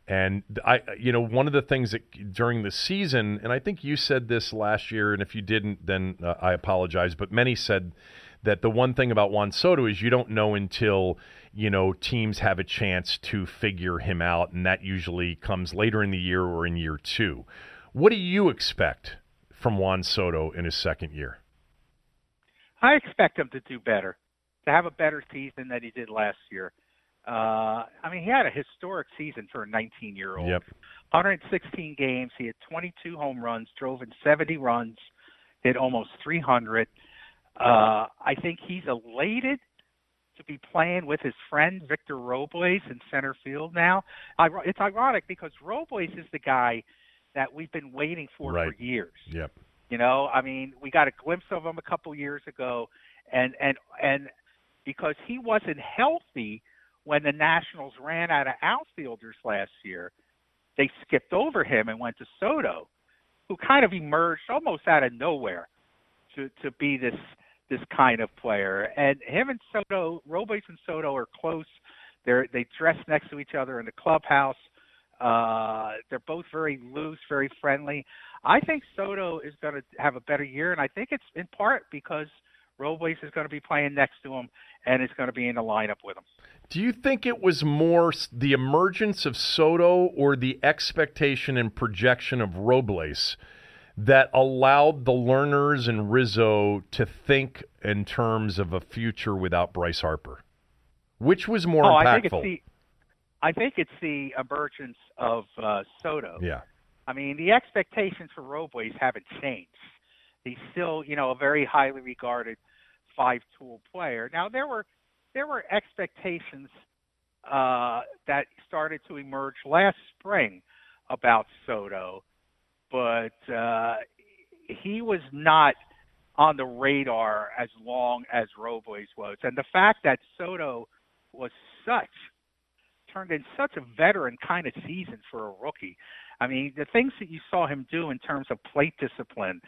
And I, you know, one of the things that during the season, and I think you said this last year, and if you didn't, then uh, I apologize, but many said that the one thing about Juan Soto is you don't know until you know teams have a chance to figure him out, and that usually comes later in the year or in year two. What do you expect from Juan Soto in his second year? I expect him to do better, to have a better season than he did last year. Uh, I mean, he had a historic season for a 19 year old. Yep. 116 games. He had 22 home runs, drove in 70 runs, hit almost 300. Uh, I think he's elated to be playing with his friend Victor Robles in center field now. It's ironic because Robles is the guy that we've been waiting for right. for years. Yep. You know, I mean, we got a glimpse of him a couple years ago, and and and because he wasn't healthy when the Nationals ran out of outfielders last year, they skipped over him and went to Soto, who kind of emerged almost out of nowhere to to be this this kind of player. And him and Soto, Robles and Soto are close. They're they dress next to each other in the clubhouse. Uh, they're both very loose, very friendly. I think Soto is going to have a better year, and I think it's in part because Robles is going to be playing next to him and is going to be in the lineup with him. Do you think it was more the emergence of Soto or the expectation and projection of Robles that allowed the Lerners and Rizzo to think in terms of a future without Bryce Harper? Which was more oh, impactful? I think it's the, I think it's the emergence of uh, Soto. Yeah. I mean, the expectations for Robles haven't changed. He's still, you know, a very highly regarded five-tool player. Now there were there were expectations uh, that started to emerge last spring about Soto, but uh, he was not on the radar as long as Robles was. And the fact that Soto was such turned in such a veteran kind of season for a rookie. I mean, the things that you saw him do in terms of plate discipline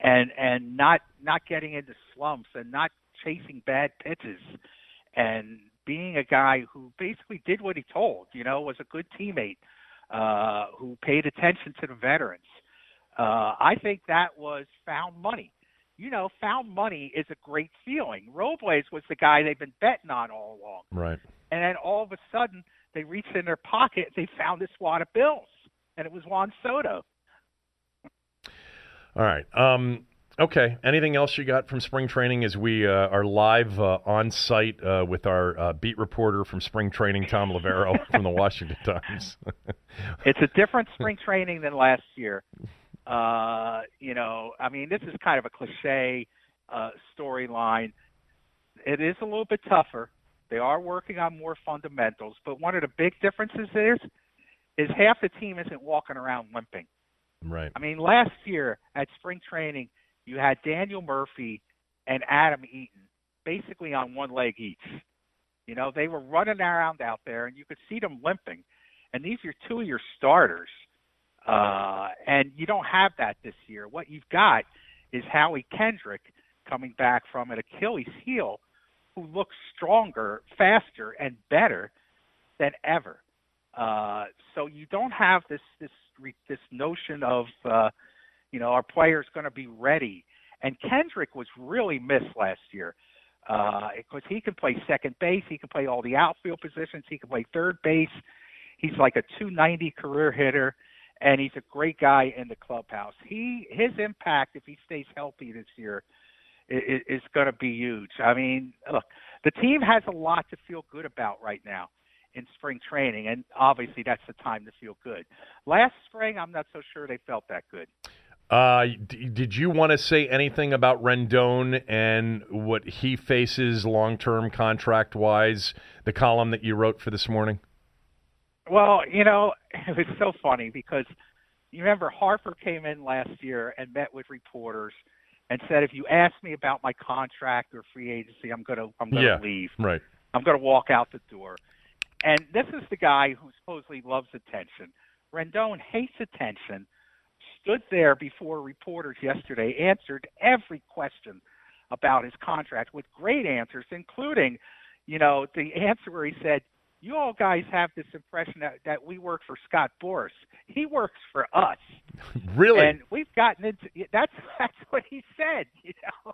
and and not not getting into slumps and not chasing bad pitches and being a guy who basically did what he told, you know, was a good teammate, uh, who paid attention to the veterans. Uh, I think that was found money. You know, found money is a great feeling. Robles was the guy they've been betting on all along. Right. And then all of a sudden, they reached in their pocket, they found this wad of bills, and it was Juan Soto. All right. Um, Okay. Anything else you got from spring training as we uh, are live uh, on site uh, with our uh, beat reporter from spring training, Tom Loverro from the Washington Times? it's a different spring training than last year. Uh, you know, I mean, this is kind of a cliche uh, storyline. It is a little bit tougher. They are working on more fundamentals, but one of the big differences is is half the team isn't walking around limping. Right. I mean, last year at spring training – you had Daniel Murphy and Adam Eaton basically on one leg each. You know, they were running around out there, and you could see them limping. And these are two of your starters. Uh, and you don't have that this year. What you've got is Howie Kendrick coming back from an Achilles heel who looks stronger, faster, and better than ever. Uh, so you don't have this this this notion of uh, you know, our player's going to be ready. And Kendrick was really missed last year uh, because he can play second base, he can play all the outfield positions, he can play third base. He's like a 290 career hitter, and he's a great guy in the clubhouse. He his impact, if he stays healthy this year, is, is going to be huge. I mean, look, the team has a lot to feel good about right now in spring training, and obviously that's the time to feel good. Last spring, I'm not so sure they felt that good. Uh, d- did you want to say anything about Rendon and what he faces long term contract wise? The column that you wrote for this morning. Well, you know, it was so funny because you remember Harper came in last year and met with reporters and said, if you ask me about my contract or free agency, I'm gonna I'm gonna yeah, leave. Right. I'm gonna walk out the door. And this is the guy who supposedly loves attention. Rendon hates attention stood there before reporters yesterday, answered every question about his contract with great answers, including, you know, the answer where he said, "You all guys have this impression that, that we work for Scott Boras. He works for us." really? And we've gotten into that's that's what he said, you know.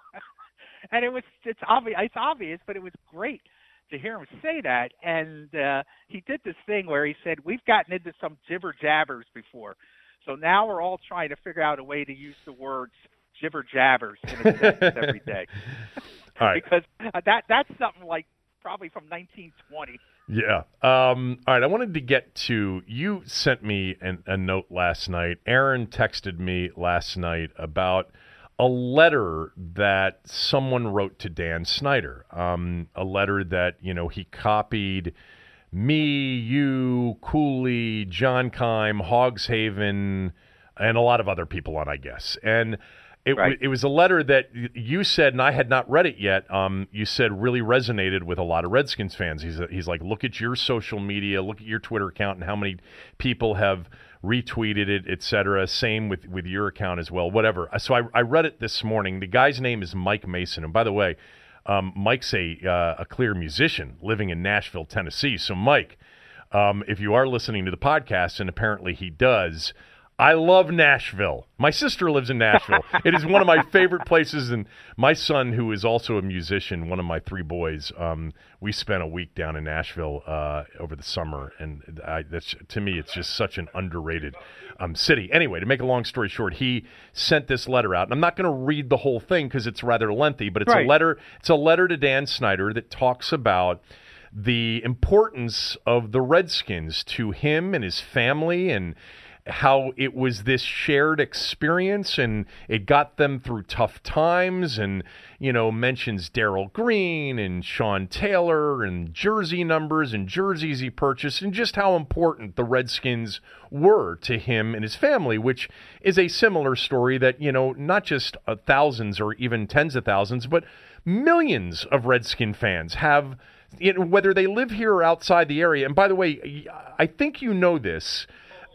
and it was it's obvious it's obvious, but it was great to hear him say that. And uh, he did this thing where he said, "We've gotten into some jibber jabbers before, so now we're all trying to figure out a way to use the words jibber jabbers in a sentence every day." All right. because uh, that that's something like probably from 1920. Yeah. Um, all right. I wanted to get to you sent me an, a note last night. Aaron texted me last night about a letter that someone wrote to Dan Snyder. Um, a letter that you know he copied me, you, Cooley, John Keim, Hogshaven, and a lot of other people on, I guess. And it, Right. it was a letter that you said, and I had not read it yet. Um, you said really resonated with a lot of Redskins fans. He's, he's like, look at your social media, look at your Twitter account, and how many people have retweeted it, et cetera. Same with, with your account as well, whatever. So I, I read it this morning. The guy's name is Mike Mason. And by the way, um, Mike's a, uh, a clear musician living in Nashville, Tennessee. So, Mike, um, if you are listening to the podcast, and apparently he does, I love Nashville. My sister lives in Nashville. it is one of my favorite places. And my son, who is also a musician, one of my three boys, um, we spent a week down in Nashville uh, over the summer, and I, that's to me, it's just such an underrated um, city. Anyway, to make a long story short, he sent this letter out, and I'm not going to read the whole thing because it's rather lengthy, but it's a letter. It's a letter to Dan Snyder that talks about the importance of the Redskins to him and his family and how it was this shared experience and it got them through tough times and you know mentions Darrell Green and Sean Taylor and jersey numbers and jerseys he purchased and just how important the Redskins were to him and his family which is a similar story that you know not just uh, thousands or even tens of thousands but millions of Redskin fans have you know, whether they live here or outside the area. And by the way, I think you know this.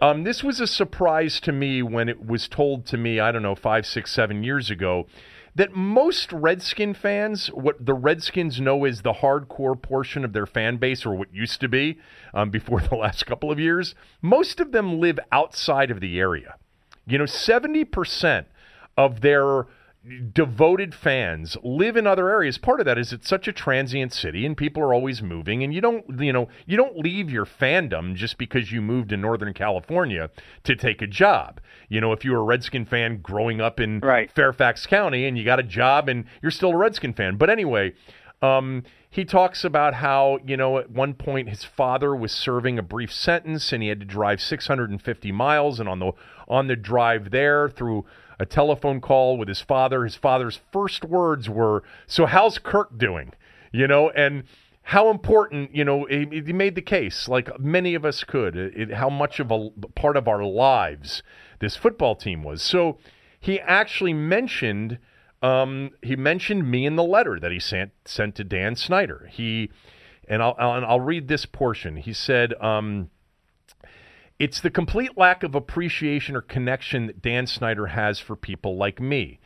Um, this was a surprise to me when it was told to me, I don't know, five, six, seven years ago, that most Redskin fans, what the Redskins know is the hardcore portion of their fan base, or what used to be um, before the last couple of years, most of them live outside of the area. You know, 70% of their devoted fans live in other areas. Part of that is it's such a transient city and people are always moving and you don't, you know, you don't leave your fandom just because you moved to Northern California to take a job. You know, if you were a Redskin fan growing up in Right. Fairfax County and you got a job and you're still a Redskin fan. But anyway, um, he talks about how, you know, at one point his father was serving a brief sentence and he had to drive 650 miles. And on the on the drive there through a telephone call with his father, his father's first words were, "So how's Kirk doing?" You know, and how important, you know, he, he made the case, like many of us could, it, how much of a part of our lives this football team was. So he actually mentioned um, he mentioned me in the letter that he sent sent to Dan Snyder. He and I'll I'll, and I'll read this portion. He said. Um, it's the complete lack of appreciation or connection that Dan Snyder has for people like me.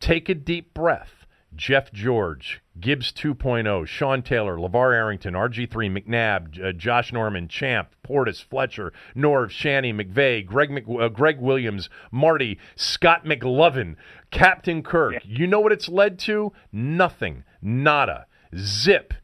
Take a deep breath. Jeff George, Gibbs 2.0, Sean Taylor, LaVar Arrington, RG3, McNabb, uh, Josh Norman, Champ, Portis, Fletcher, Norv, Shanny, McVay, Greg, Mc, uh, Greg Williams, Marty, Scott McLovin, Captain Kirk. You know what it's led to? Nothing. Nada. Zip.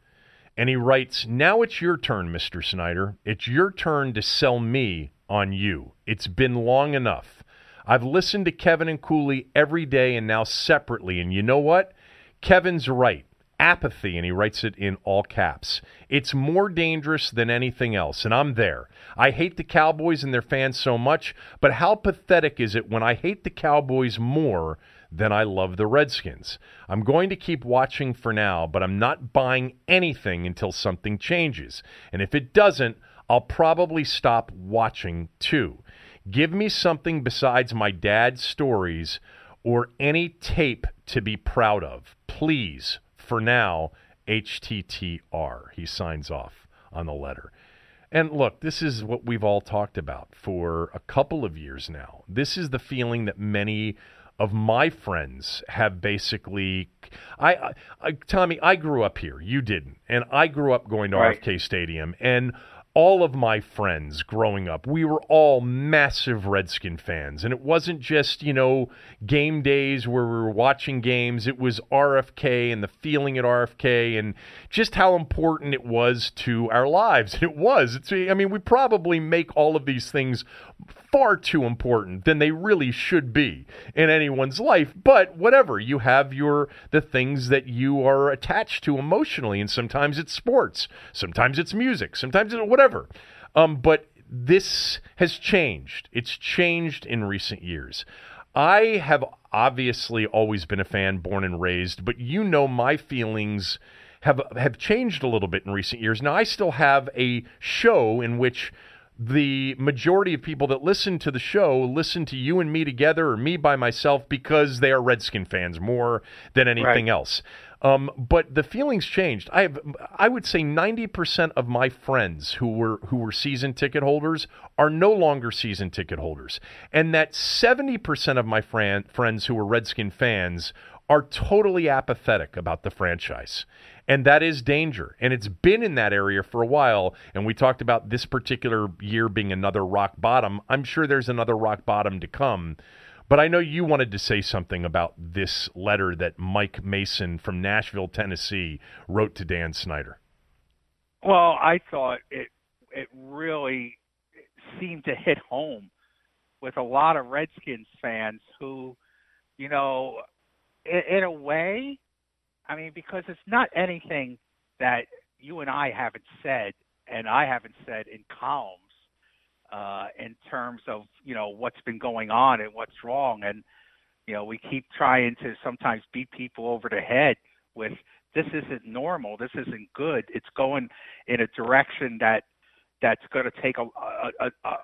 And he writes, Now it's your turn, Mr. Snyder. It's your turn to sell me on you. It's been long enough. I've listened to Kevin and Cooley every day and now separately. And you know what? Kevin's right. Apathy, and he writes it in all caps. It's more dangerous than anything else, and I'm there. I hate the Cowboys and their fans so much, but how pathetic is it when I hate the Cowboys more than I love the Redskins? I'm going to keep watching for now, but I'm not buying anything until something changes. And if it doesn't, I'll probably stop watching too. Give me something besides my dad's stories or any tape to be proud of. Please, for now, HTTR. He signs off on the letter. And look, this is what we've all talked about for a couple of years now. This is the feeling that many of my friends have basically I, I, Tommy, I grew up here. You didn't. And I grew up going to Right. RFK Stadium and all of my friends growing up, we were all massive Redskin fans. And it wasn't just, you know, game days where we were watching games. It was RFK and the feeling at RFK and just how important it was to our lives. And it was. It's, I mean, we probably make all of these things far too important than they really should be in anyone's life. But whatever, you have your the things that you are attached to emotionally, and sometimes it's sports, sometimes it's music, sometimes it's whatever. Um, but this has changed. It's changed in recent years. I have obviously always been a fan, born and raised, but you know my feelings have have changed a little bit in recent years. Now I still have a show in which the majority of people that listen to the show listen to you and me together or me by myself because they are Redskin fans more than anything Right. else. Um, but the feelings changed. I have, I would say, ninety percent of my friends who were who were season ticket holders are no longer season ticket holders, and that seventy percent of my fran- friends who were Redskin fans are totally apathetic about the franchise. And that is danger. And it's been in that area for a while. And we talked about this particular year being another rock bottom. I'm sure there's another rock bottom to come. But I know you wanted to say something about this letter that Mike Mason from Nashville, Tennessee wrote to Dan Snyder. Well, I thought it it really seemed to hit home with a lot of Redskins fans who, you know, in, in a way, I mean, because it's not anything that you and I haven't said, and I haven't said in columns, uh, in terms of you know what's been going on and what's wrong, and you know we keep trying to sometimes beat people over the head with this isn't normal, this isn't good, it's going in a direction that that's going to take a a, a,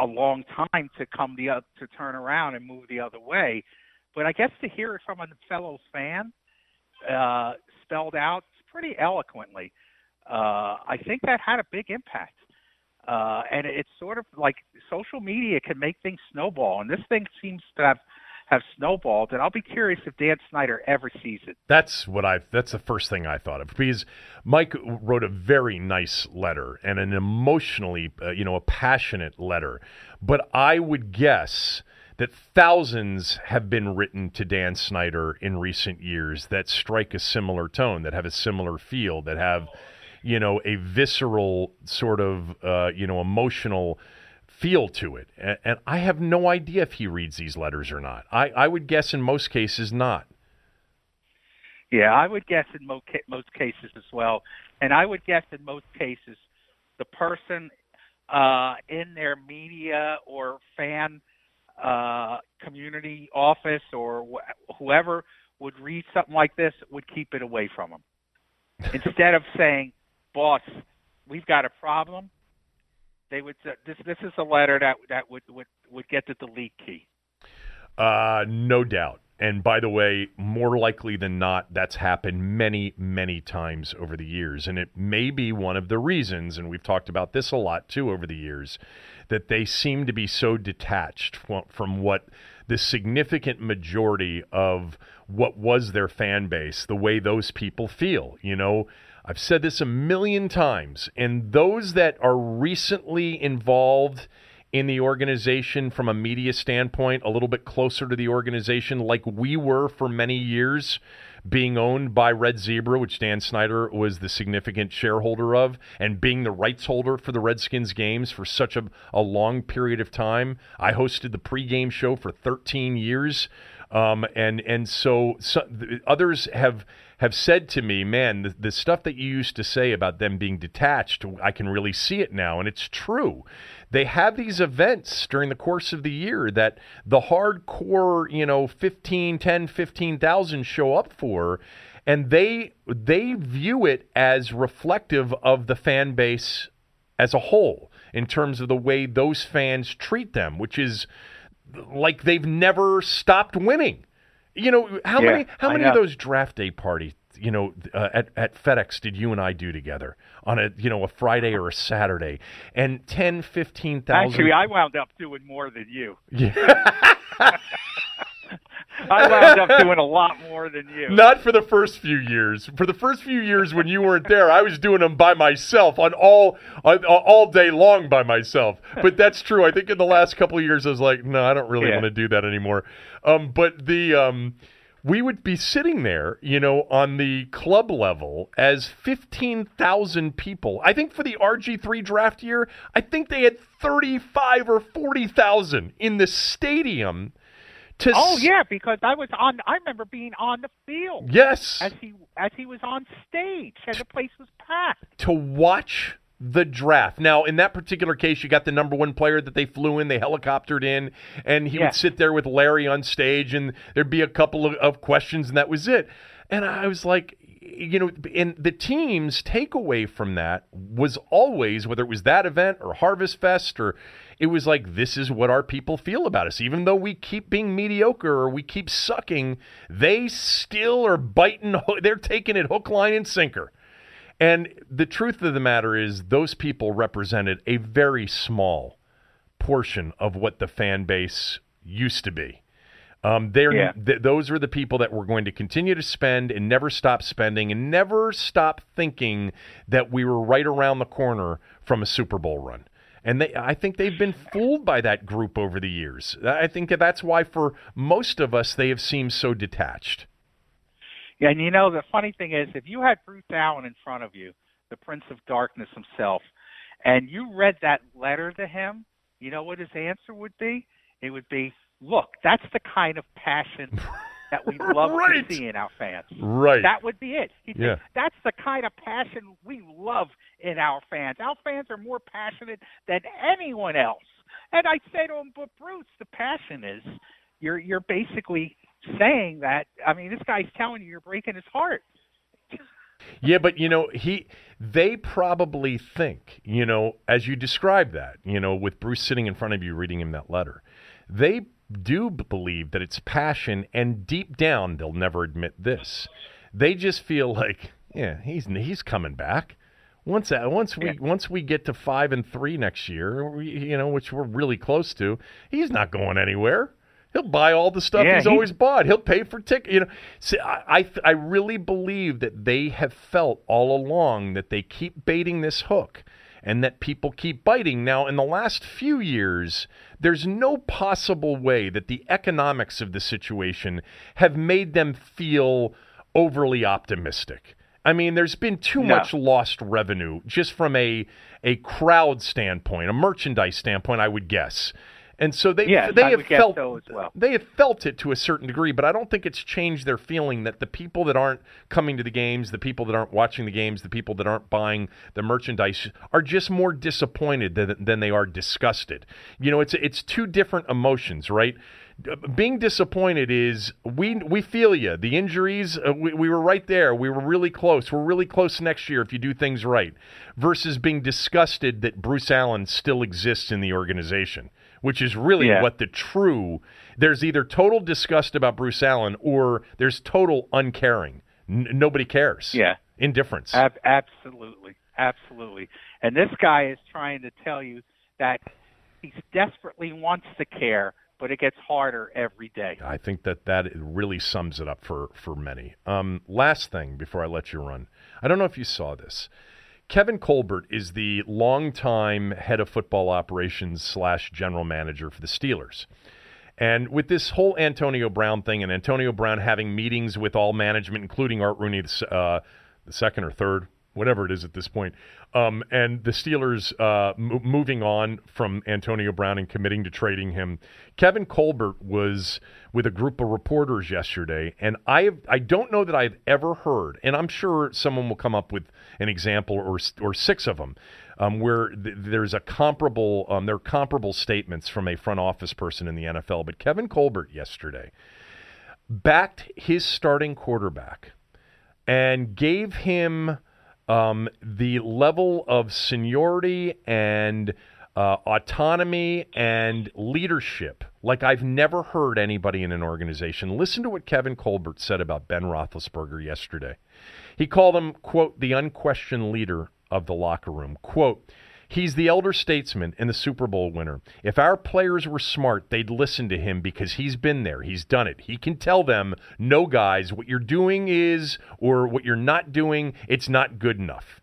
a long time to come the to turn around and move the other way. But I guess to hear it from a fellow fan, uh, spelled out pretty eloquently, uh, I think that had a big impact. Uh, and it's sort of like social media can make things snowball, and this thing seems to have have snowballed. And I'll be curious if Dan Snyder ever sees it. That's what I. That's the first thing I thought of because Mike wrote a very nice letter and an emotionally, uh, you know, a passionate letter. But I would guess that thousands have been written to Dan Snyder in recent years that strike a similar tone, that have a similar feel, that have, you know, a visceral sort of, uh, you know, emotional feel to it. And, and I have no idea if he reads these letters or not. I, I would guess in most cases not. Yeah, I would guess in most, most cases as well. And I would guess in most cases, the person uh, in their media or fan uh, community office or wh- whoever would read something like this would keep it away from them. Instead of saying, "Boss, we've got a problem," they would say, "This this is a letter that that would would would get the delete key." Uh, no doubt. And by the way, more likely than not, that's happened many, many times over the years. And it may be one of the reasons, and we've talked about this a lot too over the years, that they seem to be so detached from, what the significant majority of what was their fan base, the way those people feel. You know, I've said this a million times, and those that are recently involved in the organization from a media standpoint, a little bit closer to the organization, like we were for many years, being owned by Red Zebra, which Dan Snyder was the significant shareholder of, and being the rights holder for the Redskins games for such a, a long period of time. I hosted the pregame show for 13 years. Um, and and so, so others have have said to me, man, the, the stuff that you used to say about them being detached, I can really see it now, and it's true. They have these events during the course of the year that the hardcore, you know, 15, 10, 15,000 show up for, and they they view it as reflective of the fan base as a whole in terms of the way those fans treat them, which is like they've never stopped winning. You know, how Yeah, many how I many of those draft day parties, you know, uh, at at FedEx did you and I do together on a, you know, a Friday or a Saturday? And 10, 15,000 Actually, I wound up doing more than you. Yeah. I wound up doing a lot more than you. Not for the first few years. For the first few years when you weren't there, I was doing them by myself on all on, all day long by myself. But that's true. I think in the last couple of years, I was like, no, I don't really Yeah. want to do that anymore. Um, but the um, we would be sitting there, you know, on the club level as 15,000 people. I think for the RG3 draft year, I think they had 35 or 40,000 in the stadium to Oh yeah, because I was on. I remember being on the field Yes. as he as he was on stage, and the place was packed. to watch the draft. Now, in that particular case, you got the number one player that they flew in, they helicoptered in, and he Yeah. would sit there with Larry on stage, and there'd be a couple of, of questions, and that was it. And I was like, you know, and the team's takeaway from that was always, whether it was that event or Harvest Fest, or it was like, this is what our people feel about us. Even though we keep being mediocre or we keep sucking, they still are biting, they're taking it hook, line, and sinker. And the truth of the matter is, those people represented a very small portion of what the fan base used to be. Um, they're, Yeah. th- those are the people that were going to continue to spend and never stop spending and never stop thinking that we were right around the corner from a Super Bowl run. And they, I think they've been fooled by that group over the years. I think that that's why, for most of us, they have seemed so detached. And you know, the funny thing is, if you had Bruce Allen in front of you, the Prince of Darkness himself, and you read that letter to him, you know what his answer would be? It would be, "Look, that's the kind of passion that we love Right. to see in our fans." Right. That would be it. He'd say, That's the kind of passion we love in our fans. Our fans are more passionate than anyone else. And I say to him, but Bruce, the passion is you're you're basically saying that. I mean, this guy's telling you you're breaking his heart. Yeah, but you know, he they probably think, you know, as you describe that, you know, with Bruce sitting in front of you reading him that letter, they do believe that it's passion and deep down they'll never admit this. They just feel like, yeah, he's he's coming back. Once that, once we once we get to 5 and 3 next year, we, you know, which we're really close to, he's not going anywhere. He'll buy all the stuff Yeah, he's he- always bought. He'll pay for tickets. You know, see, I, I I really believe that they have felt all along that they keep baiting this hook, and that people keep biting. Now, in the last few years, there's no possible way that the economics of the situation have made them feel overly optimistic. I mean, there's been too No. much lost revenue just from a a crowd standpoint, a merchandise standpoint, I would guess. And so they Yes, they I have felt so well. they have felt it to a certain degree, but I don't think it's changed their feeling that the people that aren't coming to the games, the people that aren't watching the games, the people that aren't buying the merchandise are just more disappointed than, than they are disgusted. You know, it's it's two different emotions, right? Being disappointed is we we feel you. The injuries, uh, we, we were right there. We were really close. We're really close next year if you do things right. Versus being disgusted that Bruce Allen still exists in the organization, which is really Yeah. what the true there's either total disgust about Bruce Allen or there's total uncaring. N- nobody cares. Yeah. Indifference. Ab- absolutely, absolutely. And this guy is trying to tell you that he desperately wants to care, but it gets harder every day. I think that that really sums it up for for many. Um, last thing before I let you run, I don't know if you saw this. Kevin Colbert is the longtime head of football operations slash general manager for the Steelers. And with this whole Antonio Brown thing, and Antonio Brown having meetings with all management, including Art Rooney, uh, the second or third, whatever it is at this point, um, and the Steelers uh, m- moving on from Antonio Brown and committing to trading him. Kevin Colbert was with a group of reporters yesterday, and I I don't know that I've ever heard, and I'm sure someone will come up with an example or or six of them. Um, where th- there's a comparable, um, there are comparable statements from a front office person in the NFL. But Kevin Colbert yesterday backed his starting quarterback and gave him um, the level of seniority and uh, autonomy and leadership like I've never heard anybody in an organization. Listen to what Kevin Colbert said about Ben Roethlisberger yesterday. He called him, quote, the unquestioned leader of the locker room. Quote, He's the elder statesman and the Super Bowl winner. If our players were smart, they'd listen to him because he's been there. He's done it. He can tell them, no, guys, what you're doing is, or what you're not doing, it's not good enough.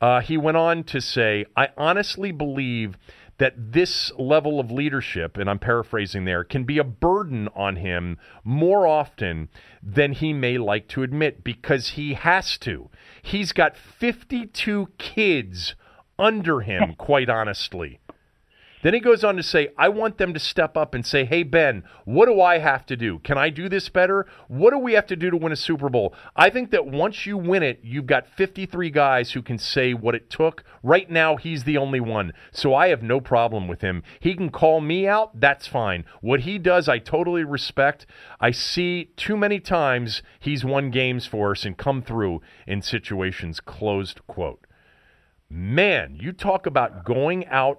Uh, he went on to say, I honestly believe that this level of leadership, and I'm paraphrasing there, can be a burden on him more often than he may like to admit because he has to. He's got 52 kids under him, quite honestly. Then he goes on to say, I want them to step up and say, Hey, Ben, what do I have to do? Can I do this better? What do we have to do to win a Super Bowl? I think that once you win it, you've got 53 guys who can say what it took. Right now, he's the only one. So I have no problem with him. He can call me out. That's fine. What he does, I totally respect. I see too many times he's won games for us and come through in situations. Closed quote. Man, you talk about going out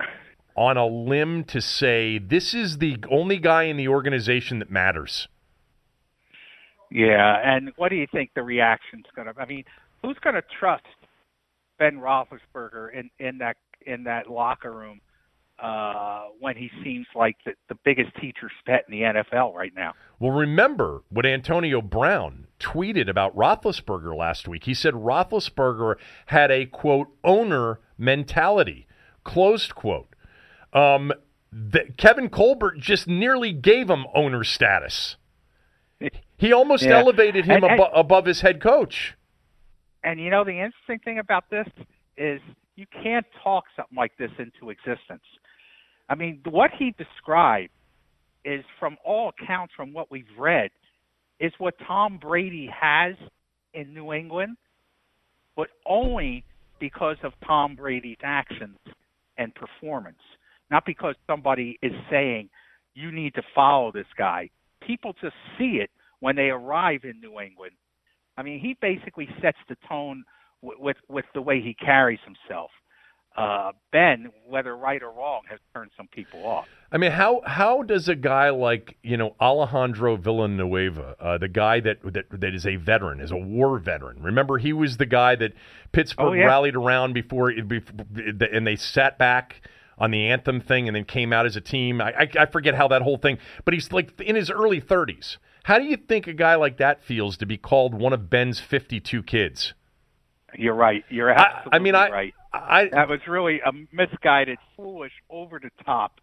on a limb to say this is the only guy in the organization that matters. Yeah, and what do you think the reaction's going to? I mean, who's going to trust Ben Roethlisberger in in that in that locker room uh, when he seems like the, the biggest teacher's pet in the NFL right now? Well, remember what Antonio Brown tweeted about Roethlisberger last week. He said Roethlisberger had a quote owner mentality, closed quote. Um, the, Kevin Colbert just nearly gave him owner status. He almost yeah. elevated him and, and, above his head coach. And you know the interesting thing about this is you can't talk something like this into existence. I mean, what he described is, from all accounts, from what we've read, is what Tom Brady has in New England, but only because of Tom Brady's actions and performance not because somebody is saying you need to follow this guy. People just see it when they arrive in New England. I mean, he basically sets the tone with with, with the way he carries himself. Uh, ben, whether right or wrong, has turned some people off. I mean, how how does a guy like you know Alejandro Villanueva, uh, the guy that, that that is a veteran, is a war veteran? Remember, he was the guy that Pittsburgh oh, yeah. rallied around before, before, and they sat back on the anthem thing and then came out as a team. I, I, I forget how that whole thing, but he's like in his early 30s. How do you think a guy like that feels to be called one of Ben's 52 kids? You're right. You're absolutely I, I mean, I, right. I, that was really a misguided, foolish, over the top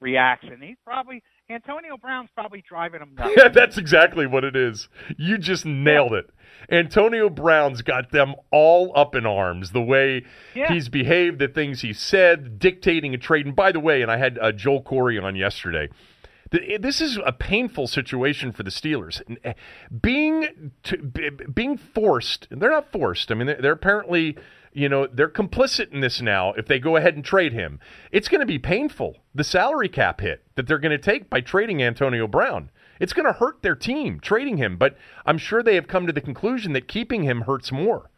reaction. He's probably Antonio Brown's probably driving him nuts. Yeah, that's exactly what it is. You just nailed yeah. it. Antonio Brown's got them all up in arms. The way yeah. he's behaved, the things he said, dictating a trade. And by the way, and I had uh, Joel Corry on yesterday. This is a painful situation for the Steelers. Eh, being to, being forced, they're not forced. I mean, they're, they're apparently you know, they're complicit in this now if they go ahead and trade him. It's going to be painful, the salary cap hit that they're going to take by trading Antonio Brown. It's going to hurt their team trading him, but I'm sure they have come to the conclusion that keeping him hurts more.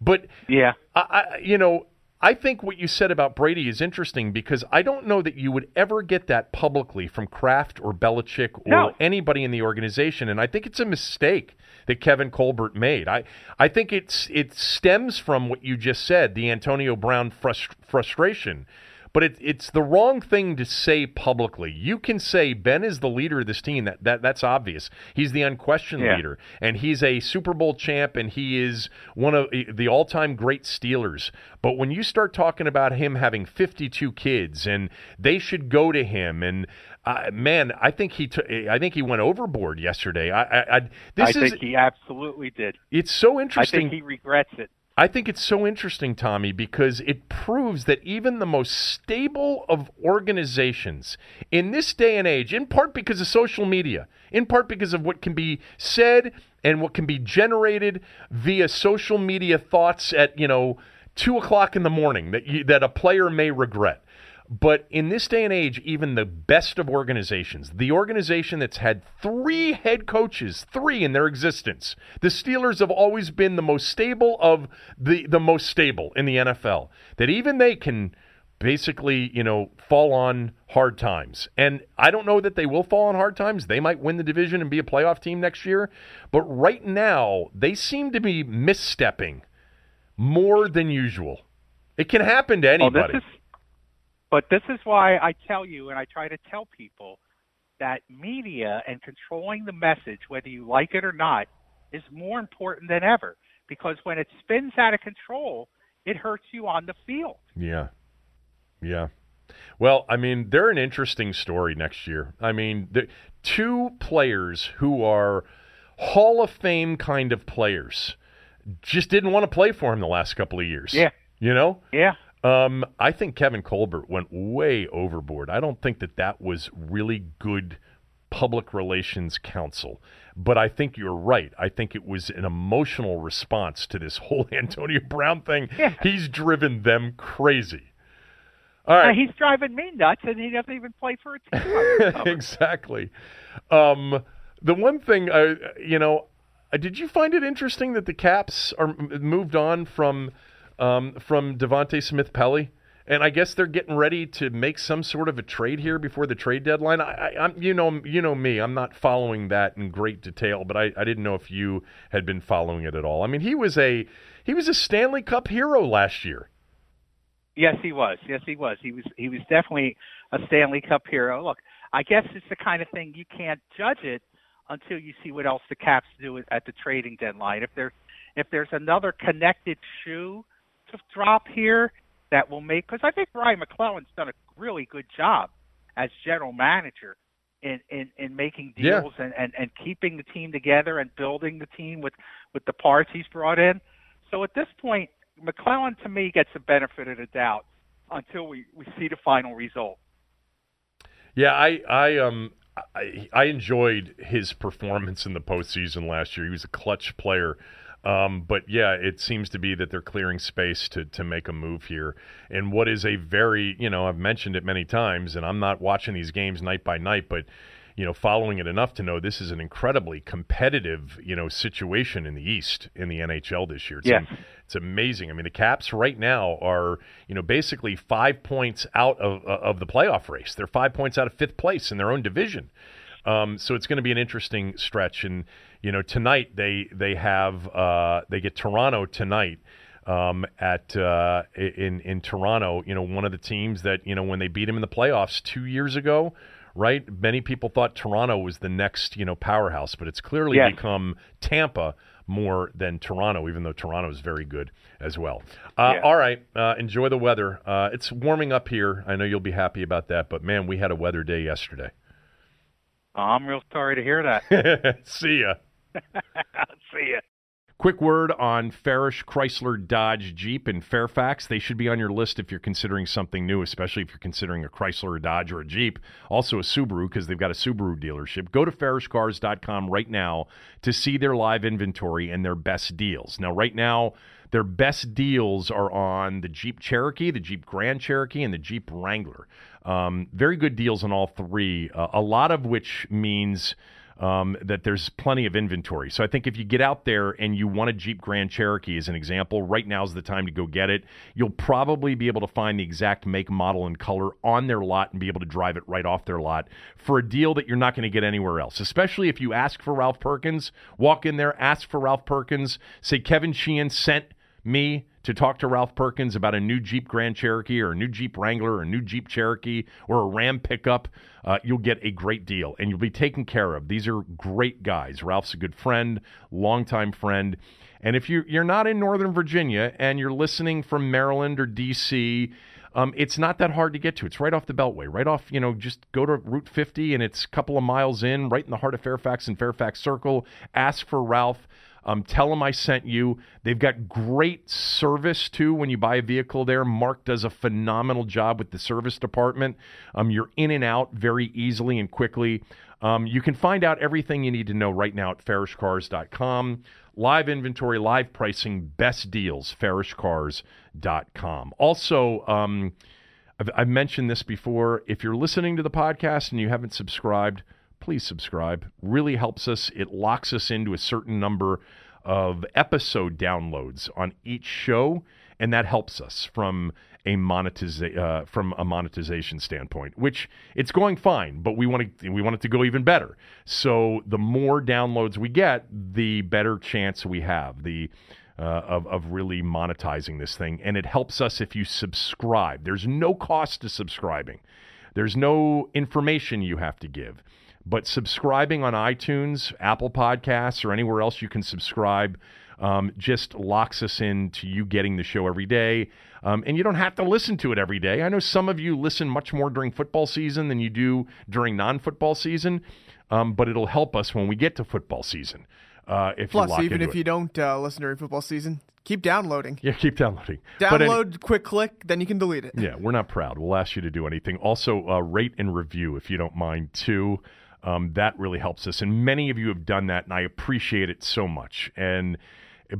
But yeah, I, I you know, I think what you said about Brady is interesting because I don't know that you would ever get that publicly from Kraft or Belichick or no. anybody in the organization, and I think it's a mistake that Kevin Colbert made. I I think it's it stems from what you just said, the Antonio Brown frust- frustration but it, it's the wrong thing to say publicly. You can say Ben is the leader of this team. That, that that's obvious. He's the unquestioned yeah. leader, and he's a Super Bowl champ, and he is one of the all-time great Steelers. But when you start talking about him having 52 kids, and they should go to him, and uh, man, I think he t- I think he went overboard yesterday. I, I, I this I is, think he absolutely did. It's so interesting. I think he regrets it. I think it's so interesting, Tommy, because it proves that even the most stable of organizations in this day and age, in part because of social media, in part because of what can be said and what can be generated via social media thoughts at, you know, two o'clock in the morning that you, that a player may regret. But in this day and age, even the best of organizations, the organization that's had three head coaches, three in their existence, the Steelers have always been the most stable of the, the most stable in the NFL, that even they can basically, you know, fall on hard times. And I don't know that they will fall on hard times. They might win the division and be a playoff team next year. But right now, they seem to be misstepping more than usual. It can happen to anybody. Oh, this is But this is why I tell you, and I try to tell people that media and controlling the message, whether you like it or not, is more important than ever. Because when it spins out of control, it hurts you on the field. Yeah. Yeah. Well, I mean, they're an interesting story next year. I mean, the two players who are Hall of Fame kind of players just didn't want to play for him the last couple of years. Yeah. You know? Yeah. Um, I think Kevin Colbert went way overboard. I don't think that that was really good public relations counsel. But I think you're right. I think it was an emotional response to this whole Antonio Brown thing. Yeah. He's driven them crazy. All right. Uh, he's driving me nuts, and he doesn't even play for a team. exactly. Um, the one thing, uh, you know, did you find it interesting that the Caps are moved on from um, from Devante Smith Pelly? And I guess they're getting ready to make some sort of a trade here before the trade deadline. I, I, I'm, you know, you know me. I'm not following that in great detail, but I, I didn't know if you had been following it at all. I mean, he was a he was a Stanley Cup hero last year. Yes, he was. Yes, he was. He was. He was definitely a Stanley Cup hero. Look, I guess it's the kind of thing you can't judge it until you see what else the Caps do at the trading deadline. If there's if there's another connected shoe drop here that will make because I think Brian MacLellan's done a really good job as general manager in in, in making Yeah. deals and, and and keeping the team together and building the team with with the parts he's brought in. So at this point, MacLellan to me gets the benefit of the doubt until we we see the final result. Yeah, I I um I, I enjoyed his performance in the postseason last year. He was a clutch player. Um, but yeah, it seems to be that they're clearing space to to make a move here. And what is a very, you know, I've mentioned it many times, and I'm not watching these games night by night, but you know, following it enough to know this is an incredibly competitive, you know, situation in the East in the NHL this year. It's, Yes. it's amazing. I mean, the Caps right now are, you know, basically five points out of of the playoff race. They're five points out of fifth place in their own division. Um, so it's going to be an interesting stretch. And you know, tonight they they have uh, they get Toronto tonight um, at uh, in in Toronto. You know, one of the teams that you know when they beat him in the playoffs two years ago. Right, many people thought Toronto was the next, you know, powerhouse, but it's clearly Yes. become Tampa more than Toronto, even though Toronto is very good as well. Uh, Yeah. All right, uh, enjoy the weather. Uh, it's warming up here. I know you'll be happy about that, but man, we had a weather day yesterday. I'm real sorry to hear that. See ya. see ya. Quick word on Farish Chrysler Dodge Jeep in Fairfax. They should be on your list if you're considering something new, especially if you're considering a Chrysler, a Dodge, or a Jeep. Also a Subaru, because they've got a Subaru dealership. Go to farishcars.com right now to see their live inventory and their best deals. Now, right now, their best deals are on the Jeep Cherokee, the Jeep Grand Cherokee, and the Jeep Wrangler. Um, very good deals on all three, uh, a lot of which means um, that there's plenty of inventory. So I think if you get out there and you want a Jeep Grand Cherokee as an example, right now is the time to go get it. You'll probably be able to find the exact make, model, and color on their lot and be able to drive it right off their lot for a deal that you're not going to get anywhere else. Especially if you ask for Ralph Perkins, walk in there, ask for Ralph Perkins, say Kevin Sheehan sent me to talk to Ralph Perkins about a new Jeep Grand Cherokee or a new Jeep Wrangler or a new Jeep Cherokee or a Ram pickup, uh, you'll get a great deal and you'll be taken care of. These are great guys. Ralph's a good friend, longtime friend. And if you, you're not in Northern Virginia and you're listening from Maryland or D.C., um, it's not that hard to get to. It's right off the Beltway, right off, you know, just go to Route 50 and it's a couple of miles in, right in the heart of Fairfax and Fairfax Circle. Ask for Ralph. Um, tell them I sent you. They've got great service too when you buy a vehicle there. Mark does a phenomenal job with the service department. Um, you're in and out very easily and quickly. Um, you can find out everything you need to know right now at farishcars.com. Live inventory, live pricing, best deals, farishcars.com. Also, um, I've, I've mentioned this before. If you're listening to the podcast and you haven't subscribed, please subscribe. Really helps us. It locks us into a certain number of episode downloads on each show, and that helps us from a monetiza- uh, from a monetization standpoint. Which it's going fine, but we want to we want it to go even better. So the more downloads we get, the better chance we have. The uh, of, of really monetizing this thing. And it helps us if you subscribe. There's no cost to subscribing, there's no information you have to give. But subscribing on iTunes, Apple Podcasts, or anywhere else you can subscribe um, just locks us into you getting the show every day. Um, and you don't have to listen to it every day. I know some of you listen much more during football season than you do during non football season, um, but it'll help us when we get to football season. Uh, if Plus, even if it. you don't uh, listen during football season, keep downloading. Yeah, keep downloading. But any- Download, quick click, then you can delete it. yeah, we're not proud. We'll ask you to do anything. Also, uh, rate and review if you don't mind, too. Um, that really helps us. And many of you have done that, and I appreciate it so much. And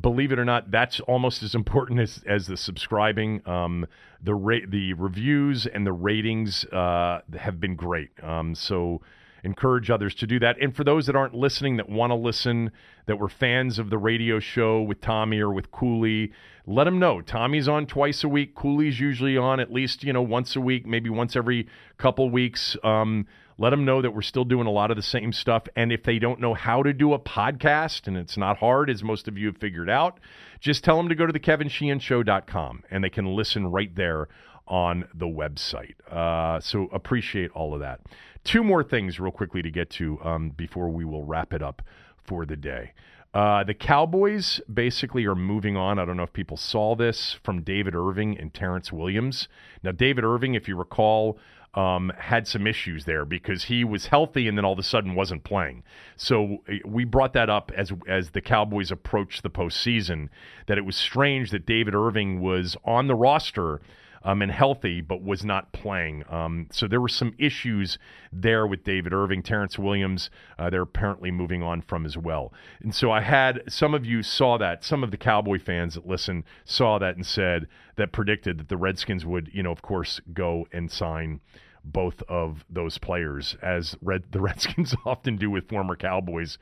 believe it or not, that's almost as important as, as the subscribing. Um, the ra- the reviews and the ratings uh, have been great. Um, so encourage others to do that. And for those that aren't listening, that want to listen, that were fans of the radio show with Tommy or with Cooley, let them know. Tommy's on twice a week. Cooley's usually on at least you know once a week, maybe once every couple weeks. Um, let them know that we're still doing a lot of the same stuff. And if they don't know how to do a podcast, and it's not hard, as most of you have figured out, just tell them to go to the thekevinsheehanshow.com and they can listen right there on the website. Uh, so appreciate all of that. Two more things, real quickly, to get to um, before we will wrap it up for the day. Uh, the Cowboys basically are moving on. I don't know if people saw this from David Irving and Terrence Williams. Now, David Irving, if you recall, um, had some issues there because he was healthy and then all of a sudden wasn't playing. So uh, we brought that up as as the Cowboys approached the postseason that it was strange that David Irving was on the roster um, and healthy, but was not playing. Um, so there were some issues there with David Irving. Terrence Williams, uh, they're apparently moving on from as well. And so I had some of you saw that. Some of the Cowboy fans that listen saw that and said that predicted that the Redskins would, you know, of course, go and sign both of those players, as Red, the Redskins often do with former Cowboys,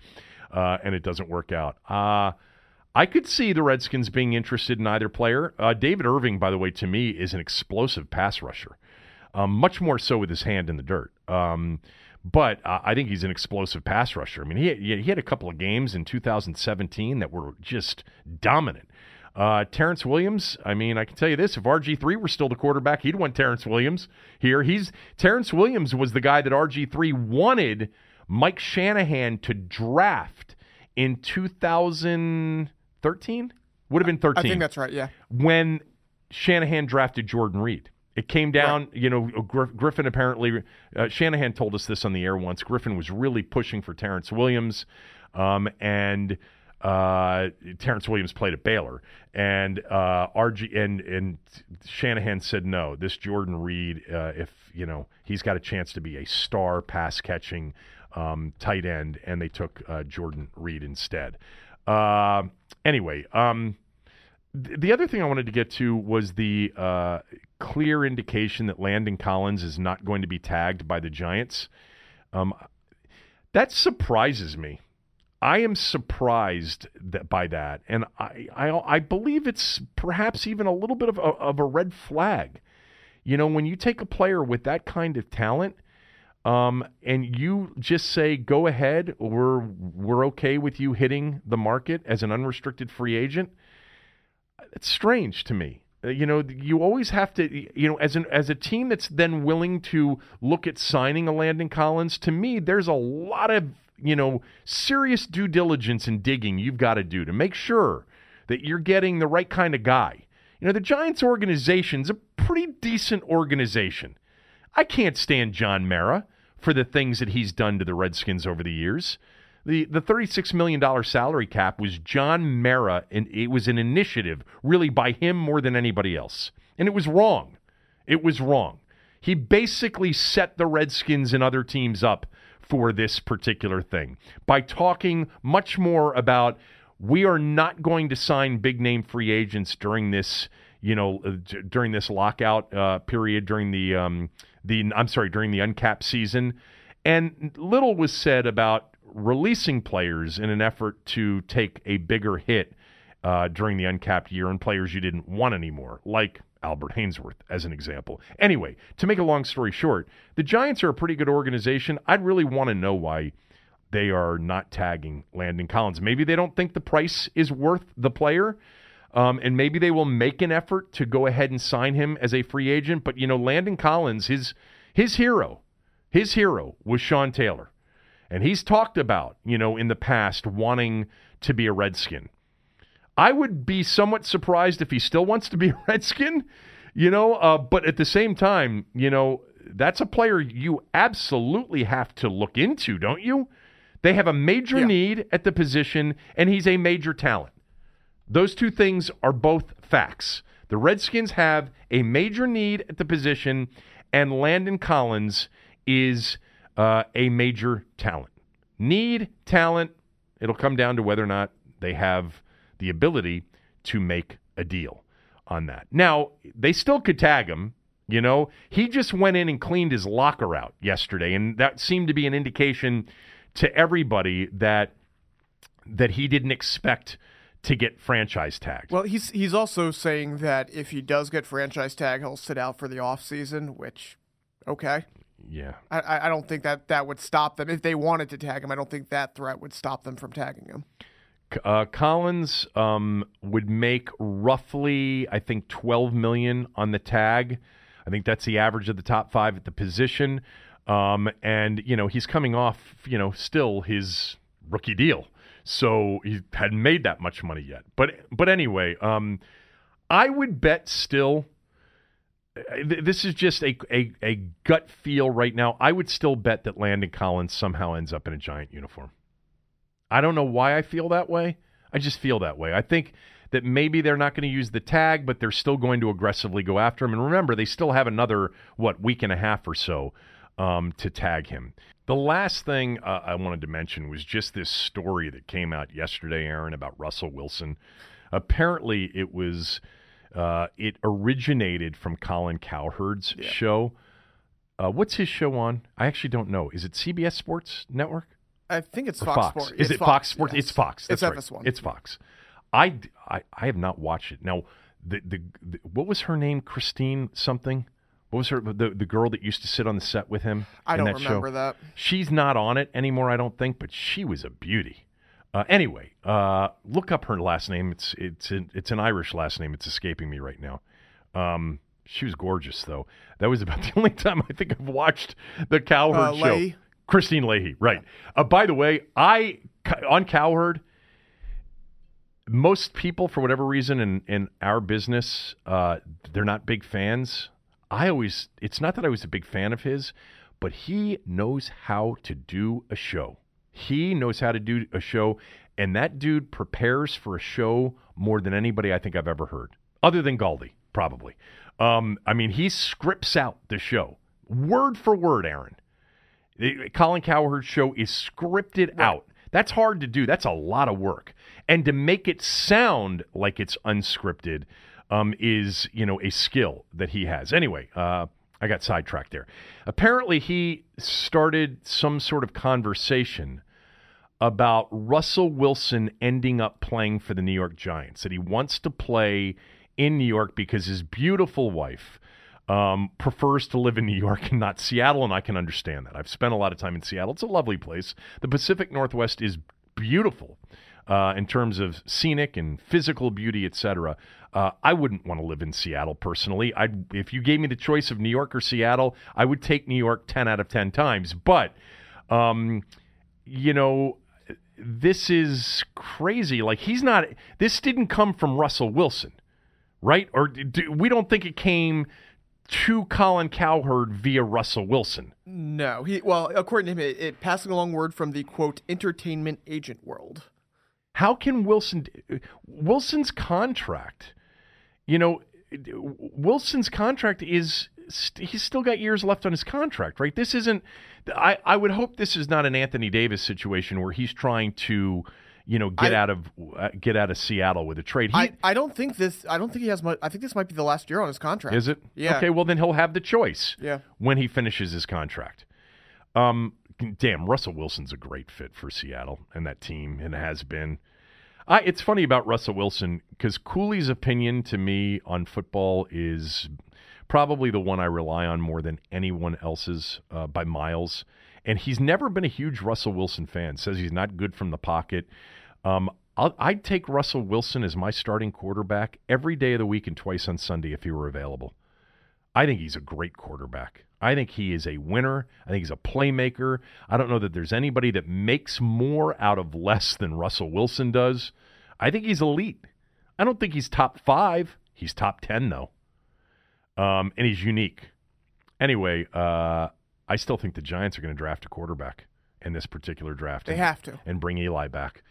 uh, and it doesn't work out. Uh, I could see the Redskins being interested in either player. Uh, David Irving, by the way, to me is an explosive pass rusher, um, much more so with his hand in the dirt. Um, but uh, I think he's an explosive pass rusher. I mean, he he had a couple of games in 2017 that were just dominant. Uh, Terrence Williams, I mean, I can tell you this: if RG three were still the quarterback, he'd want Terrence Williams here. He's Terrence Williams was the guy that RG three wanted Mike Shanahan to draft in 2013. Would have been 13 I think that's right. Yeah. when Shanahan drafted Jordan Reed. It came down, you know, Griffin apparently, uh, Shanahan told us this on the air once. Griffin was really pushing for Terrence Williams, um, and uh, Terrence Williams played at Baylor, and uh, RG and and Shanahan said no. This Jordan Reed, uh, if you know, he's got a chance to be a star pass catching um, tight end, and they took uh, Jordan Reed instead. Uh, anyway, um, th- the other thing I wanted to get to was the uh, clear indication that Landon Collins is not going to be tagged by the Giants. Um, that surprises me. I am surprised that by that, and I, I I believe it's perhaps even a little bit of a, of a red flag. You know, when you take a player with that kind of talent, um, and you just say, "Go ahead, we're we're okay with you hitting the market as an unrestricted free agent," it's strange to me. Uh, You know, you always have to, you know, as an as a team that's then willing to look at signing a Landon Collins. To me, there's a lot of you know serious due diligence and digging you've got to do to make sure that you're getting the right kind of guy. You know, the Giants organization's a pretty decent organization. I can't stand John Mara for the things that he's done to the Redskins over the years. The the $36 million salary cap was John Mara, and it was an initiative really by him more than anybody else. And it was wrong. It was wrong. He basically set the Redskins and other teams up for this particular thing. By talking much more about we are not going to sign big name free agents during this you know uh, during this lockout uh, period during the um, the I'm sorry during the uncapped season. And little was said about releasing players in an effort to take a bigger hit uh, during the uncapped year and players you didn't want anymore like Albert Haynesworth, as an example. Anyway, to make a long story short, the Giants are a pretty good organization. I'd really want to know why they are not tagging Landon Collins. Maybe they don't think the price is worth the player. Um, and maybe they will make an effort to go ahead and sign him as a free agent. But you know, Landon Collins, his his hero, his hero was Sean Taylor, and he's talked about you know in the past wanting to be a Redskin. I would be somewhat surprised if he still wants to be a Redskin, you know. Uh, but at the same time, you know, that's a player you absolutely have to look into, don't you? They have a major Yeah. need at the position, and he's a major talent. Those two things are both facts. The Redskins have a major need at the position, and Landon Collins is uh, a major talent. Need, talent, it'll come down to whether or not they have the ability to make a deal on that. Now, they still could tag him. You know, he just went in and cleaned his locker out yesterday, and that seemed to be an indication to everybody that that he didn't expect to get franchise tagged. Well, he's he's also saying that if he does get franchise tag, he'll sit out for the offseason, which okay. yeah. I- I, I don't think that that would stop them. If they wanted to tag him, I don't think that threat would stop them from tagging him. Uh, Collins um, would make roughly, I think, twelve million on the tag. I think that's the average of the top five at the position. Um, and you know he's coming off, you know, still his rookie deal, so he hadn't made that much money yet. But but anyway, um, I would bet still. uh, This is just a, a a gut feel right now. I would still bet that Landon Collins somehow ends up in a giant uniform. I don't know why I feel that way. I just feel that way. I think that maybe they're not going to use the tag, but they're still going to aggressively go after him. And remember, they still have another what week and a half or so um, to tag him. The last thing uh, I wanted to mention was just this story that came out yesterday, Aaron, about Russell Wilson. Apparently, it was uh, it originated from Colin Cowherd's show. Uh, what's his show on? I actually don't know. Is it CBS Sports Network? I think it's Fox, Fox. Sports. Is It's it Fox, Sports? yes. It's Fox. That's it's right. FS1. It's Fox. I, I, I have not watched it. Now, the, the, the what was her name? Christine something. What was her the the girl that used to sit on the set with him? I don't that remember show? that. She's not on it anymore, I don't think, but she was a beauty. Uh, anyway, uh, look up her last name. It's it's an, it's an Irish last name. It's escaping me right now. Um, she was gorgeous, though. That was about the only time I think I've watched the Cowherd Uh, show. Kristine Leahy, right? Uh, by the way, I on Cowherd. Most people, for whatever reason, in in our business, uh, they're not big fans. I always, it's not that I was a big fan of his, but he knows how to do a show. He knows how to do a show, and that dude prepares for a show more than anybody I think I've ever heard, other than Galdi, probably. Um, I mean, he scripts out the show word for word, Aaron. The- Colin Cowherd's show is scripted out. That's hard to do. That's a lot of work. And to make it sound like it's unscripted um, is, you know, a skill that he has. Anyway, uh, I got sidetracked there. Apparently, he started some sort of conversation about Russell Wilson ending up playing for the New York Giants. That he wants to play in New York because his beautiful wife um, prefers to live in New York and not Seattle, and I can understand that. I've spent a lot of time in Seattle. It's a lovely place. The Pacific Northwest is beautiful uh, in terms of scenic and physical beauty, etc. Uh, I wouldn't want to live in Seattle personally. I, if you gave me the choice of New York or Seattle, I would take New York ten out of ten times. But um, you know, this is crazy. Like he's not. This didn't come from Russell Wilson, right? Or do, we don't think it came to Colin Cowherd via Russell Wilson. No, he well, according to him, it, it passing along word from the quote entertainment agent world. How can Wilson Wilson's contract? You know, Wilson's contract is st- he's still got years left on his contract, right? This isn't. I I would hope this is not an Anthony Davis situation where he's trying to, you know, get I- out of uh, get out of Seattle with a trade. He, I, I don't think this. I don't think he has much. I think this might be the last year on his contract. Is it? Yeah. Okay, well then he'll have the choice. Yeah. When he finishes his contract. Um damn, Russell Wilson's a great fit for Seattle and that team and has been. I it's funny about Russell Wilson cuz Cooley's opinion to me on football is probably the one I rely on more than anyone else's uh, by miles. And he's never been a huge Russell Wilson fan. Says he's not good from the pocket. Um, I'll, I'd take Russell Wilson as my starting quarterback every day of the week and twice on Sunday if he were available. I think he's a great quarterback. I think he is a winner. I think he's a playmaker. I don't know that there's anybody that makes more out of less than Russell Wilson does. I think he's elite. I don't think he's top five. He's top 10, though. Um, and he's unique. Anyway, uh, I still think the Giants are going to draft a quarterback in this particular draft. They and, have to. And bring Eli back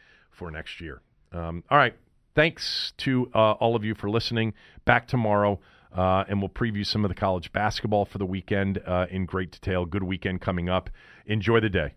for next year. Um, all right. Thanks to uh, all of you for listening. Back tomorrow. Uh, and we'll preview some of the college basketball for the weekend uh, in great detail. Good weekend coming up. Enjoy the day.